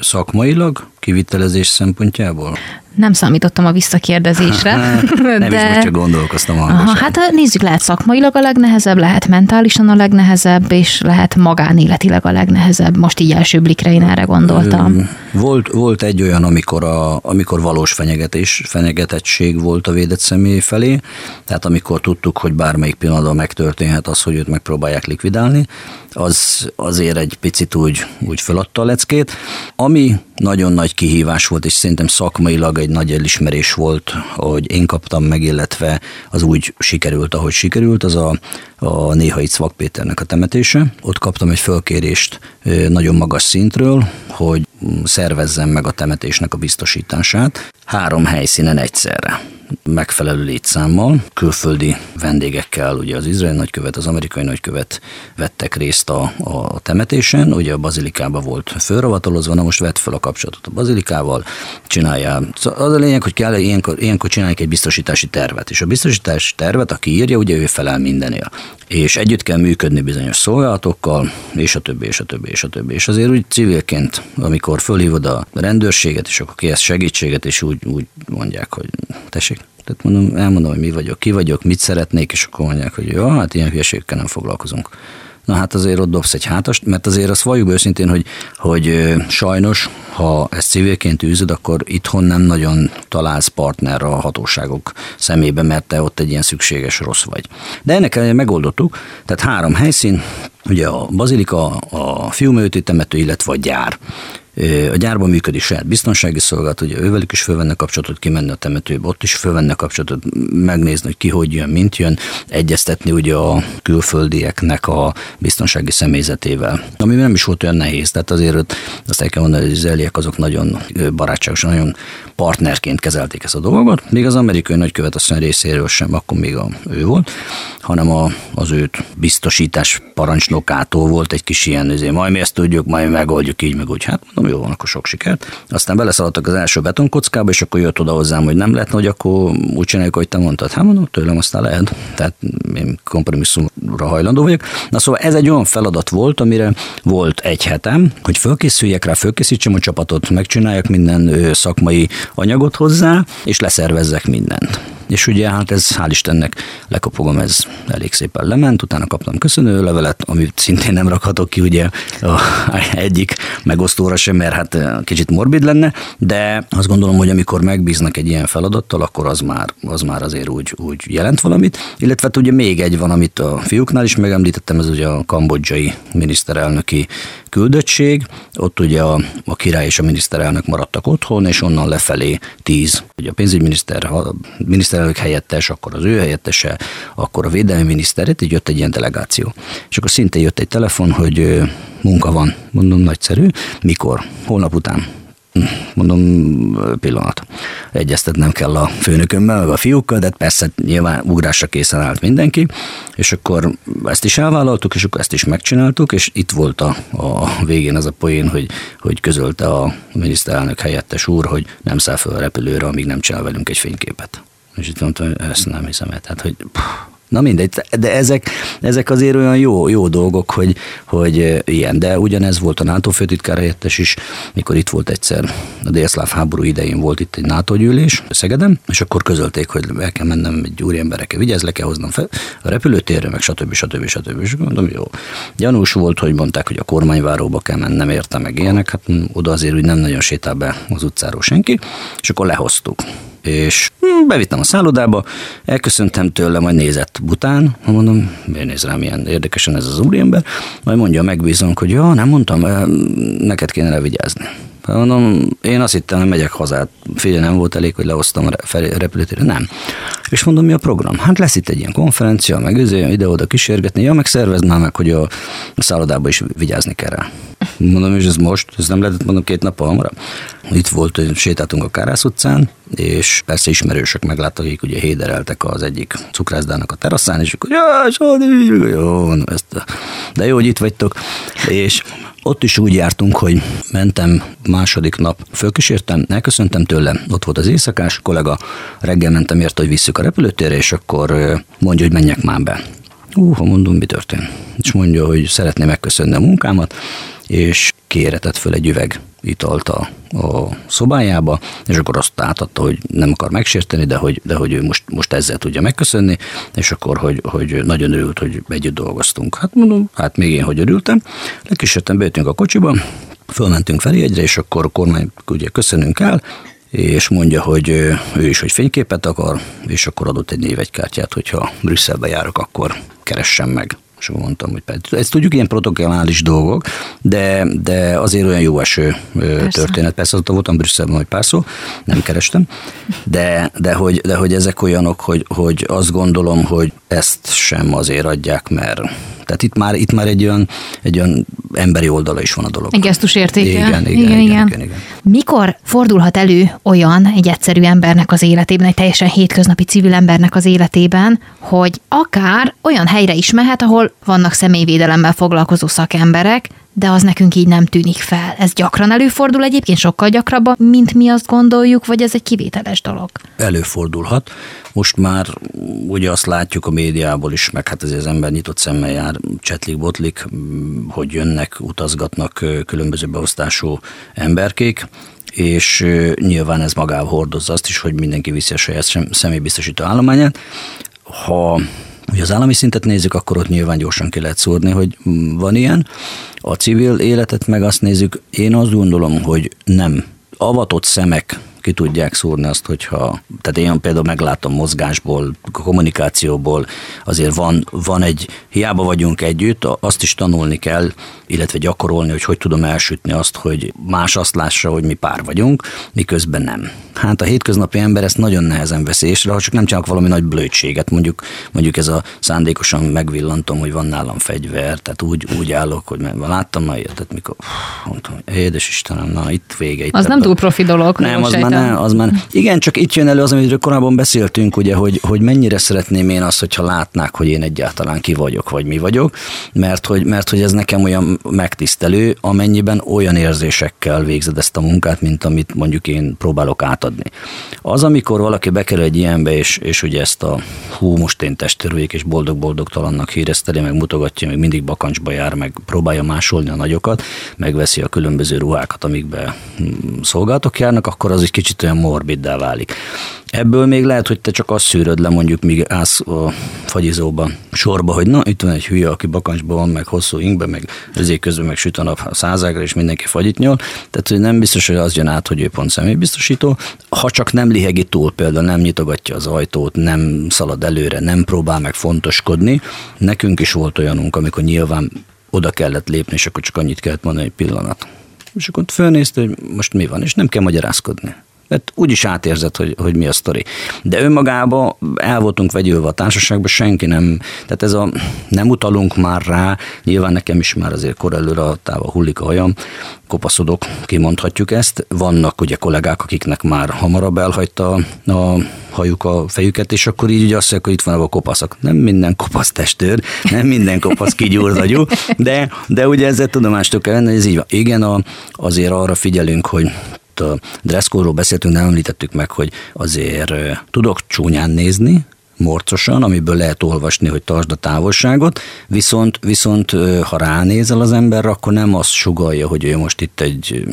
Szakmailag, kivitelezés szempontjából? Nem számítottam a visszakérdezésre. *laughs* nem de... is most csak gondolkoztam hangosan. Aha, hát nézzük, lehet szakmailag a legnehezebb, lehet mentálisan a legnehezebb, és lehet magánéletileg a legnehezebb. Most így első blikre én erre gondoltam. Volt, volt egy olyan, amikor, a, amikor valós fenyegetés, fenyegetettség volt a védett személy felé, tehát amikor tudtuk, hogy bármelyik pillanatban megtörténhet az, hogy őt megpróbálják likvidálni, az azért egy picit úgy, úgy föladta a leckét. Ami nagyon nagy kihívás volt, és szerintem szakmailag egy nagy elismerés volt, hogy én kaptam meg, illetve az úgy sikerült, ahogy sikerült, az a, a néhai Cvak Péternek a temetése. Ott kaptam egy fölkérést nagyon magas szintről, hogy szervezzem meg a temetésnek a biztosítását három helyszínen egyszerre megfelelő létszámmal, külföldi vendégekkel, ugye az izraeli nagykövet, az amerikai nagykövet vettek részt a, a temetésen, ugye a bazilikába volt fölravatolozva, na most vett fel a kapcsolatot a bazilikával, csinálja. Szóval az a lényeg, hogy kell ilyenkor, ilyenkor csinálják egy biztosítási tervet, és a biztosítási tervet, aki írja, ugye ő felel mindenél. És együtt kell működni bizonyos szolgálatokkal, és a többi, és a többi, és a többi. És azért úgy civilként, amikor fölhívod a rendőrséget, és akkor kész segítséget, és úgy, úgy mondják, hogy tessék, tehát mondom, elmondom, hogy mi vagyok, ki vagyok, mit szeretnék, és akkor mondják, hogy jó, hát ilyen hülyeségekkel nem foglalkozunk. Na hát azért ott dobsz egy hátast, mert azért azt valljuk őszintén, hogy, hogy sajnos, ha ezt civilként űzöd, akkor itthon nem nagyon találsz partner a hatóságok szemébe, mert te ott egy ilyen szükséges rossz vagy. De ennek ellenére megoldottuk, tehát három helyszín, ugye a bazilika, a fiúmőti temető, illetve a gyár. A gyárban működik saját biztonsági szolgálat, ugye ővelük is fölvenne kapcsolatot, kimenni a temetőbe, ott is fölvenne kapcsolatot, megnézni, hogy ki hogy jön, mint jön, egyeztetni ugye a külföldieknek a biztonsági személyzetével. Ami nem is volt olyan nehéz, tehát azért azt el kell mondani, hogy az izraeliek azok nagyon barátságosan, nagyon partnerként kezelték ezt a dolgot, még az amerikai nagykövet asszony részéről sem, akkor még a, ő volt, hanem a, az őt biztosítás parancsnokától volt egy kis ilyen, azért, majd mi ezt tudjuk, majd megoldjuk így, meg úgy. Hát mondom, jó akkor sok sikert. Aztán beleszaladtak az első betonkockába, és akkor jött oda hozzám, hogy nem lehetne, hogy akkor úgy csináljuk, hogy te mondtad. Hát mondom, tőlem aztán lehet. Tehát én kompromisszumra hajlandó vagyok. Na szóval ez egy olyan feladat volt, amire volt egy hetem, hogy fölkészüljek rá, fölkészítsem a csapatot, megcsináljak minden szakmai anyagot hozzá, és leszervezzek mindent. És ugye hát ez, hál' Istennek, lekopogom, ez elég szépen lement, utána kaptam köszönő levelet, amit szintén nem rakhatok ki ugye a egyik megosztóra sem, mert hát kicsit morbid lenne, de azt gondolom, hogy amikor megbíznak egy ilyen feladattal, akkor az már, az már azért úgy, úgy jelent valamit. Illetve hát ugye még egy van, amit a fiúknál is megemlítettem, ez ugye a kambodzsai miniszterelnöki küldöttség, ott ugye a, a király és a miniszterelnök maradtak otthon, és onnan lefelé tíz. Ugye a pénzügyminiszter, a miniszterelnök helyettes, akkor az ő helyettese, akkor a védelmi miniszter, így jött egy ilyen delegáció. És akkor szintén jött egy telefon, hogy munka van, mondom, nagyszerű, mikor? Holnap után mondom, pillanat. Egyeztetnem kell a főnökömmel, meg a fiúkkal, de persze nyilván ugrásra készen állt mindenki, és akkor ezt is elvállaltuk, és akkor ezt is megcsináltuk, és itt volt a, a végén az a poén, hogy, hogy közölte a miniszterelnök helyettes úr, hogy nem száll fel a repülőre, amíg nem csinál velünk egy fényképet. És itt mondtam, hogy ezt nem hiszem el. Tehát, hogy pff, Na mindegy, de ezek, ezek azért olyan jó, jó dolgok, hogy, hogy ilyen. De ugyanez volt a NATO főtitkár helyettes is, mikor itt volt egyszer a délszláv háború idején volt itt egy NATO gyűlés Szegedem, és akkor közölték, hogy el kell mennem egy úriemberekkel, vigyázz, le kell hoznom fel a repülőtérre, meg stb. stb. stb. És mondom, jó. Gyanús volt, hogy mondták, hogy a kormányváróba kell mennem, érte meg ilyenek, hát oda azért úgy nem nagyon sétál be az utcáról senki, és akkor lehoztuk és bevittem a szállodába, elköszöntem tőle, majd nézett bután, mondom, miért néz rám ilyen érdekesen ez az úriember, majd mondja a megbízónk, hogy ja, nem mondtam, neked kéne levigyázni. Mondom, én azt hittem, hogy megyek hazát. Figyelj, nem volt elég, hogy lehoztam a repülőtérre. Nem. És mondom, mi a program? Hát lesz itt egy ilyen konferencia, meg ide-oda kísérgetni. Ja, meg szervezd meg, hogy a szállodába is vigyázni kell rá. Mondom, és ez most? Ez nem lehetett mondom két nap hamarabb. Itt volt, hogy sétáltunk a Kárász utcán, és persze ismerősök megláttak, akik ugye hédereltek az egyik cukrászdának a teraszán, és akkor, ja, jó, ezt, de jó, hogy itt vagytok. És ott is úgy jártunk, hogy mentem második nap, fölkísértem, elköszöntem tőle, ott volt az éjszakás kollega, reggel mentem érte, hogy visszük a repülőtérre, és akkor mondja, hogy menjek már be. Ú, ha mondom, mi történt. És mondja, hogy szeretné megköszönni a munkámat, és kéretett föl egy üveg italt a, a szobájába, és akkor azt átadta, hogy nem akar megsérteni, de hogy, de hogy ő most, most ezzel tudja megköszönni, és akkor, hogy, hogy nagyon örült, hogy együtt dolgoztunk. Hát mondom, hát még én, hogy örültem. Legkísértem, bejöttünk a kocsiba, fölmentünk felé egyre, és akkor a kormány ugye köszönünk el, és mondja, hogy ő is, hogy fényképet akar, és akkor adott egy névegykártyát, hogyha Brüsszelbe járok, akkor keressem meg. És akkor mondtam, hogy persze. ezt tudjuk, ilyen protokollális dolgok, de, de azért olyan jó eső persze. történet. Persze ott voltam Brüsszelben, hogy pár szó, nem kerestem, de, de, hogy, de hogy ezek olyanok, hogy, hogy azt gondolom, hogy ezt sem azért adják, mert tehát itt már, itt már egy olyan, egy olyan emberi oldala is van a dolog. Egy gesztus értéke. Igen igen igen, igen, igen, igen, igen. Mikor fordulhat elő olyan egy egyszerű embernek az életében, egy teljesen hétköznapi civil embernek az életében, hogy akár olyan helyre is mehet, ahol vannak személyvédelemmel foglalkozó szakemberek, de az nekünk így nem tűnik fel. Ez gyakran előfordul egyébként, sokkal gyakrabban, mint mi azt gondoljuk, vagy ez egy kivételes dolog? Előfordulhat. Most már ugye azt látjuk a médiából is, meg hát azért az ember nyitott szemmel jár, csetlik-botlik, hogy jönnek, utazgatnak különböző beosztású emberkék, és nyilván ez magával hordozza azt is, hogy mindenki viszi a saját személybiztosító állományát. Ha Ugye az állami szintet nézzük, akkor ott nyilván gyorsan ki lehet szúrni, hogy van ilyen. A civil életet meg azt nézzük, én azt gondolom, hogy nem. Avatott szemek ki tudják szúrni azt, hogyha, tehát én például meglátom mozgásból, kommunikációból, azért van, van egy, hiába vagyunk együtt, azt is tanulni kell, illetve gyakorolni, hogy hogy tudom elsütni azt, hogy más azt lássa, hogy mi pár vagyunk, miközben nem. Hát a hétköznapi ember ezt nagyon nehezen veszi észre, ha csak nem csinálok valami nagy blödséget, mondjuk, mondjuk ez a szándékosan megvillantom, hogy van nálam fegyver, tehát úgy, úgy állok, hogy láttam már ilyet, tehát mikor mondtam, édes Istenem, na itt vége. Itt az nem túl profi dolog. Nem, az már, nem, az már, *laughs* igen, csak itt jön elő az, amiről korábban beszéltünk, ugye, hogy, hogy mennyire szeretném én azt, hogyha látnák, hogy én egyáltalán ki vagyok, vagy mi vagyok, mert hogy, mert hogy ez nekem olyan megtisztelő, amennyiben olyan érzésekkel végzed ezt a munkát, mint amit mondjuk én próbálok átadni. Az, amikor valaki bekerül egy ilyenbe, és, és ugye ezt a hú, most én testörvék és boldog-boldogtalannak híreszteli, meg mutogatja, meg mindig bakancsba jár, meg próbálja másolni a nagyokat, megveszi a különböző ruhákat, amikbe hm, szolgálatok járnak, akkor az egy kicsit olyan morbiddá válik. Ebből még lehet, hogy te csak azt szűröd le, mondjuk míg állsz a fagyizóba sorba, hogy na, itt van egy hülye, aki bakancsban van, meg hosszú inkbe, meg ezért közben meg süt a nap a százágra, és mindenki fagyit nyol. Tehát, hogy nem biztos, hogy az jön át, hogy ő pont személybiztosító. Ha csak nem lihegi túl, például nem nyitogatja az ajtót, nem szalad előre, nem próbál meg fontoskodni. Nekünk is volt olyanunk, amikor nyilván oda kellett lépni, és akkor csak annyit kellett mondani, egy pillanat. És akkor fölnézte, hogy most mi van, és nem kell magyarázkodni mert úgyis átérzed, hogy, hogy mi a sztori. De önmagában el voltunk vegyülve a társaságban, senki nem, tehát ez a nem utalunk már rá, nyilván nekem is már azért kor előre a táva hullik a hajam, kopaszodok, kimondhatjuk ezt. Vannak ugye kollégák, akiknek már hamarabb elhagyta a hajuk a fejüket, és akkor így ugye azt mondják, hogy itt van a kopaszok. Nem minden kopasz testőr, nem minden kopasz kigyúrzagyú, de, de ugye ezzel tudomást kell venni, ez így van. Igen, a, azért arra figyelünk, hogy a dresszkóról beszéltünk, nem említettük meg, hogy azért tudok csúnyán nézni, morcosan, amiből lehet olvasni, hogy tartsd a távolságot, viszont, viszont ha ránézel az emberre, akkor nem azt sugalja, hogy ő most itt egy,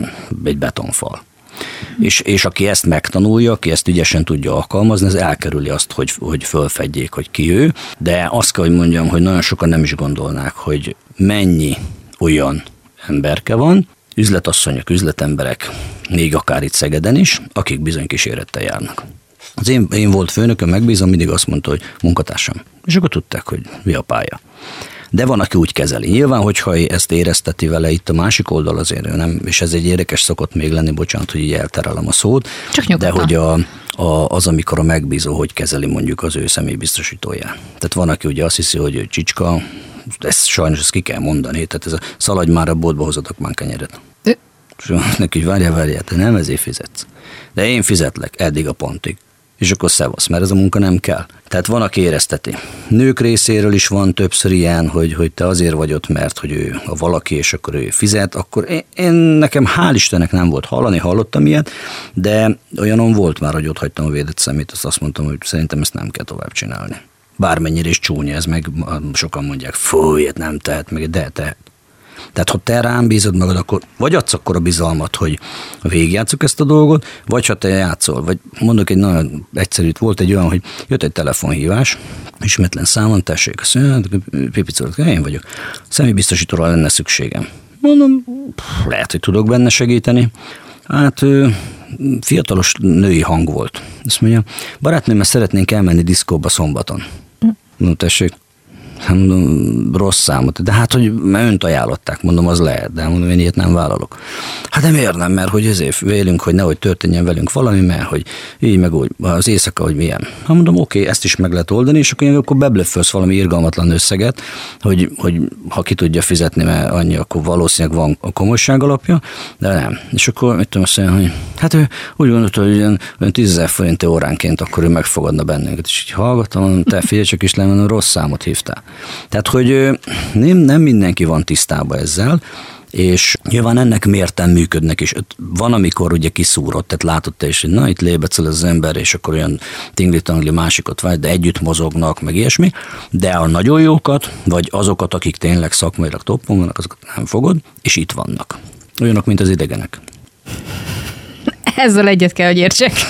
egy betonfal. És, és aki ezt megtanulja, aki ezt ügyesen tudja alkalmazni, az elkerüli azt, hogy, hogy fölfedjék, hogy ki ő. De azt kell, hogy mondjam, hogy nagyon sokan nem is gondolnák, hogy mennyi olyan emberke van, üzletasszonyok, üzletemberek, még akár itt Szegeden is, akik bizony kísérettel járnak. Az én, én volt főnököm, megbízom, mindig azt mondta, hogy munkatársam. És akkor tudták, hogy mi a pálya. De van, aki úgy kezeli. Nyilván, hogyha ezt érezteti vele itt a másik oldal azért, nem, és ez egy érdekes szokott még lenni, bocsánat, hogy így elterelem a szót, Csak de hogy a, a, az, amikor a megbízó hogy kezeli mondjuk az ő személybiztosítóját. Tehát van, aki ugye azt hiszi, hogy ő csicska, ezt sajnos ezt ki kell mondani, tehát ez a szaladj már a boltba, hozatok már kenyeret. És neki, hogy várjál, várjál, te nem ezért fizetsz. De én fizetlek eddig a pontig és akkor szevasz, mert ez a munka nem kell. Tehát van, aki érezteti. Nők részéről is van többször ilyen, hogy, hogy te azért vagy ott, mert hogy ő a valaki, és akkor ő fizet, akkor én, én nekem hál' Istennek nem volt hallani, hallottam ilyet, de olyanom volt már, hogy ott hagytam a védett szemét, azt azt mondtam, hogy szerintem ezt nem kell tovább csinálni. Bármennyire is csúnya ez, meg sokan mondják, fúj, nem tehet meg, de tehet. Tehát ha te rám bízod magad, akkor vagy adsz akkor a bizalmat, hogy végigjátszuk ezt a dolgot, vagy ha te játszol. Vagy mondok egy nagyon egyszerű, volt egy olyan, hogy jött egy telefonhívás, ismetlen számon, tessék, azt mondja, pipicolat, én vagyok. Személybiztosítóra lenne szükségem. Mondom, lehet, hogy tudok benne segíteni. Hát fiatalos női hang volt. Azt mondja, barátnőmmel szeretnénk elmenni diszkóba szombaton. No, tessék, Hát mondom, rossz számot. De hát, hogy önt ajánlották, mondom, az lehet, de mondom, én ilyet nem vállalok. Hát nem miért nem, mert hogy ezért vélünk, hogy nehogy történjen velünk valami, mert hogy így meg úgy, az éjszaka, hogy milyen. Hát mondom, oké, ezt is meg lehet oldani, és akkor, akkor beblöffölsz valami irgalmatlan összeget, hogy, hogy ha ki tudja fizetni, mert annyi, akkor valószínűleg van a komolyság alapja, de nem. És akkor mit tudom azt mondani, hogy hát ő úgy gondolta, hogy olyan, olyan 10 forint óránként akkor ő megfogadna bennünket. És így hallgatom, te figyelj csak is le, rossz számot hívtál. Tehát, hogy nem, nem mindenki van tisztában ezzel, és nyilván ennek mérten működnek is. Van, amikor ugye kiszúrott, tehát látod te is, hogy na itt lébecel az ember, és akkor olyan tingli-tangli másikot vagy, de együtt mozognak, meg ilyesmi, de a nagyon jókat, vagy azokat, akik tényleg szakmailag toppon vannak, azokat nem fogod, és itt vannak. Olyanok, mint az idegenek. Ezzel egyet kell, hogy értsek. *laughs*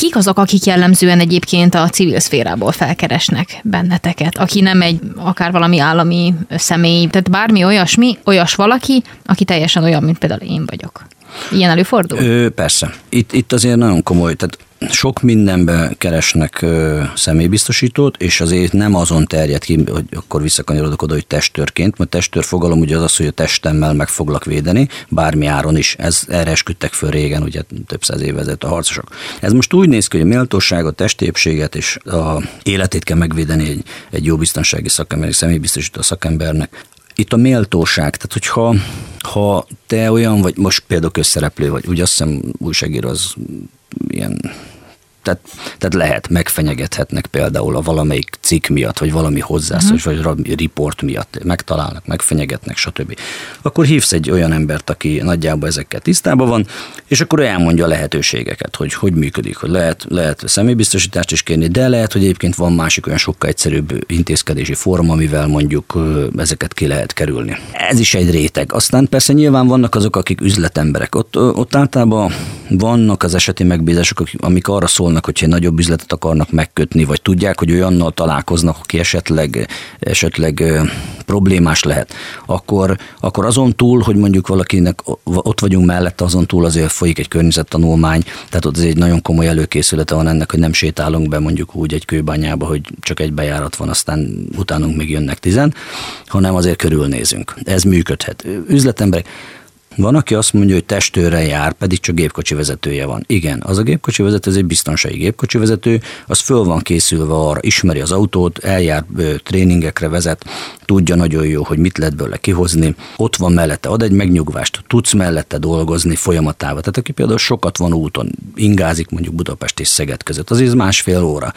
Kik azok, akik jellemzően egyébként a civil szférából felkeresnek benneteket, aki nem egy akár valami állami személy, tehát bármi olyasmi, olyas valaki, aki teljesen olyan, mint például én vagyok. Ilyen előfordul? Ö, persze. Itt, itt azért nagyon komoly, tehát sok mindenbe keresnek ö, személybiztosítót, és azért nem azon terjed ki, hogy akkor visszakanyarodok oda, hogy testőrként, mert testőr fogalom ugye az az, hogy a testemmel meg foglak védeni, bármi áron is. Ez, erre esküdtek föl régen, ugye több száz év a harcosok. Ez most úgy néz ki, hogy a méltóságot, testépséget és a életét kell megvédeni egy, egy jó biztonsági szakember, egy személybiztosító szakembernek itt a méltóság, tehát hogyha ha te olyan vagy, most például közszereplő vagy, úgy azt hiszem újságíró az ilyen tehát, tehát lehet, megfenyegethetnek például a valamelyik cikk miatt, vagy valami hozzászólás, uh-huh. vagy riport miatt megtalálnak, megfenyegetnek, stb. Akkor hívsz egy olyan embert, aki nagyjából ezekkel tisztában van, és akkor elmondja a lehetőségeket, hogy hogy működik, hogy lehet, lehet személybiztosítást is kérni, de lehet, hogy egyébként van másik olyan sokkal egyszerűbb intézkedési forma, amivel mondjuk ezeket ki lehet kerülni. Ez is egy réteg. Aztán persze nyilván vannak azok, akik üzletemberek. Ott, ott általában vannak az eseti megbízások, amik arra szól szólnak, hogyha nagyobb üzletet akarnak megkötni, vagy tudják, hogy olyannal találkoznak, aki esetleg, esetleg problémás lehet, akkor, akkor azon túl, hogy mondjuk valakinek ott vagyunk mellette, azon túl azért folyik egy környezettanulmány, tehát ott egy nagyon komoly előkészülete van ennek, hogy nem sétálunk be mondjuk úgy egy kőbányába, hogy csak egy bejárat van, aztán utánunk még jönnek tizen, hanem azért körülnézünk. Ez működhet. Üzletemberek, van, aki azt mondja, hogy testőre jár, pedig csak gépkocsi vezetője van. Igen, az a gépkocsi vezető, ez egy biztonsági gépkocsi vezető, az föl van készülve arra, ismeri az autót, eljár tréningekre vezet, tudja nagyon jó, hogy mit lehet belőle kihozni, ott van mellette, ad egy megnyugvást, tudsz mellette dolgozni folyamatával. Tehát aki például sokat van úton, ingázik mondjuk Budapest és Szeged között, az másfél óra.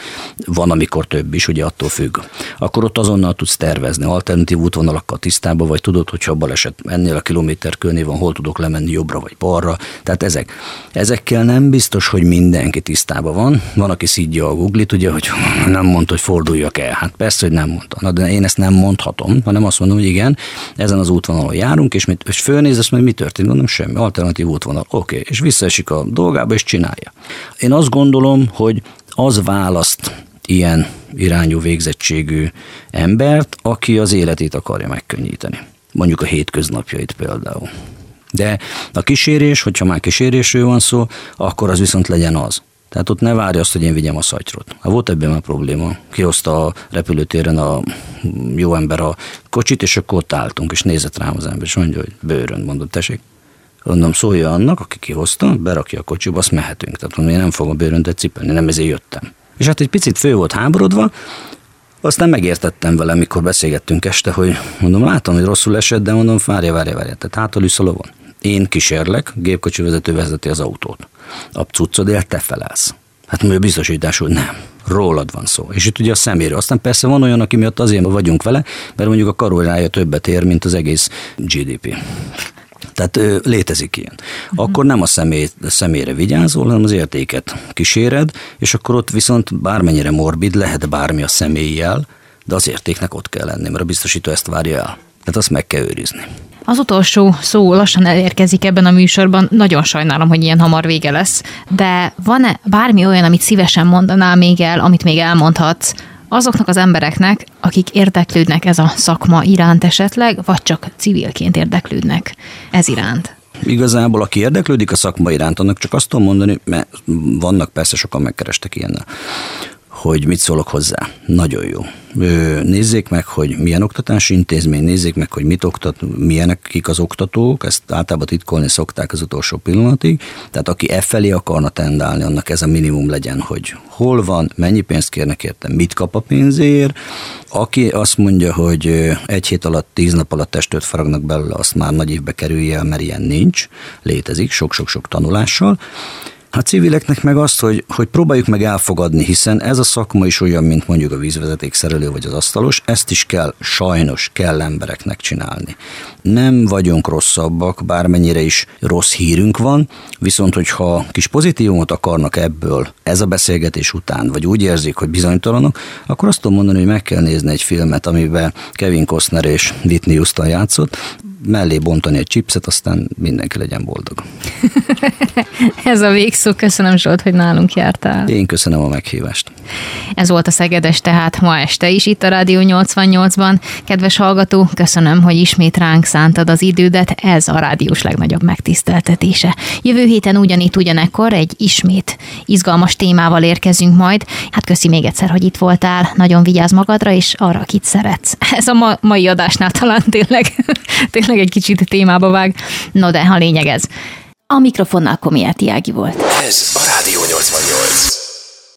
Van, amikor több is, ugye attól függ. Akkor ott azonnal tudsz tervezni, alternatív útvonalakkal tisztában, vagy tudod, hogy ha baleset ennél a kilométerkörnél van, hol hol tudok lemenni jobbra vagy balra. Tehát ezek. Ezekkel nem biztos, hogy mindenki tisztában van. Van, aki szídja a Google-it, ugye, hogy nem mondta, hogy forduljak el. Hát persze, hogy nem mondta. Na, de én ezt nem mondhatom, hanem azt mondom, hogy igen, ezen az útvonalon járunk, és, mit, és fölnéz, azt mondja, mi történt, mondom, semmi, alternatív útvonal. Oké, okay. és visszaesik a dolgába, és csinálja. Én azt gondolom, hogy az választ ilyen irányú végzettségű embert, aki az életét akarja megkönnyíteni. Mondjuk a hétköznapjait például. De a kísérés, hogyha már kísérésről van szó, akkor az viszont legyen az. Tehát ott ne várja azt, hogy én vigyem a szatyrot. Ha volt ebben már probléma. Kihozta a repülőtéren a jó ember a kocsit, és akkor ott álltunk, és nézett rám az ember, és mondja, hogy bőrön, mondott, tessék. Mondom, szólja annak, aki kihozta, berakja a kocsiba, azt mehetünk. Tehát mondom, én nem fogom bőröntet cipelni, nem ezért jöttem. És hát egy picit fő volt háborodva, aztán megértettem vele, mikor beszélgettünk este, hogy mondom, látom, hogy rosszul esett, de mondom, várja, várja, várja, tehát hátul a lovon. Én kísérlek, gépkocsi vezető vezeti az autót. A cuccodért te felelsz. Hát mi a biztosítás, hogy nem. Rólad van szó. És itt ugye a szeméről. Aztán persze van olyan, aki miatt azért vagyunk vele, mert mondjuk a karolája többet ér, mint az egész GDP. Tehát ö, létezik ilyen. Akkor nem a személy, a személyre vigyázol, hanem az értéket kíséred, és akkor ott viszont bármennyire morbid, lehet bármi a személlyel, de az értéknek ott kell lenni, mert a biztosító ezt várja el. Tehát azt meg kell őrizni. Az utolsó szó lassan elérkezik ebben a műsorban. Nagyon sajnálom, hogy ilyen hamar vége lesz, de van-e bármi olyan, amit szívesen mondanál még el, amit még elmondhatsz, azoknak az embereknek, akik érdeklődnek ez a szakma iránt esetleg, vagy csak civilként érdeklődnek ez iránt? Igazából, aki érdeklődik a szakma iránt, annak csak azt tudom mondani, mert vannak persze sokan megkerestek ilyennel, hogy mit szólok hozzá. Nagyon jó. Nézzék meg, hogy milyen oktatási intézmény, nézzék meg, hogy mit oktat, milyenek kik az oktatók, ezt általában titkolni szokták az utolsó pillanatig. Tehát aki e felé akarna tendálni, annak ez a minimum legyen, hogy hol van, mennyi pénzt kérnek érte, mit kap a pénzért. Aki azt mondja, hogy egy hét alatt, tíz nap alatt testőt faragnak belőle, azt már nagy évbe kerülje mert ilyen nincs, létezik, sok-sok-sok tanulással. A civileknek meg azt, hogy, hogy próbáljuk meg elfogadni, hiszen ez a szakma is olyan, mint mondjuk a vízvezeték szerelő vagy az asztalos, ezt is kell, sajnos kell embereknek csinálni. Nem vagyunk rosszabbak, bármennyire is rossz hírünk van, viszont hogyha kis pozitívumot akarnak ebből ez a beszélgetés után, vagy úgy érzik, hogy bizonytalanok, akkor azt tudom mondani, hogy meg kell nézni egy filmet, amiben Kevin Costner és Whitney Houston játszott, mellé bontani egy chipset, aztán mindenki legyen boldog. *laughs* Ez a végszó. Köszönöm Zsolt, hogy nálunk jártál. Én köszönöm a meghívást. Ez volt a Szegedes tehát ma este is itt a Rádió 88-ban. Kedves hallgató, köszönöm, hogy ismét ránk szántad az idődet. Ez a rádiós legnagyobb megtiszteltetése. Jövő héten ugyanitt ugyanekkor egy ismét izgalmas témával érkezünk majd. Hát köszi még egyszer, hogy itt voltál. Nagyon vigyázz magadra, és arra, akit szeretsz. *laughs* Ez a ma- mai adásnál talán tényleg, *laughs* tényleg egy kicsit témába vág. No de, ha lényeg ez. A mikrofonnál Komiáti Ági volt. Ez a Rádió 88.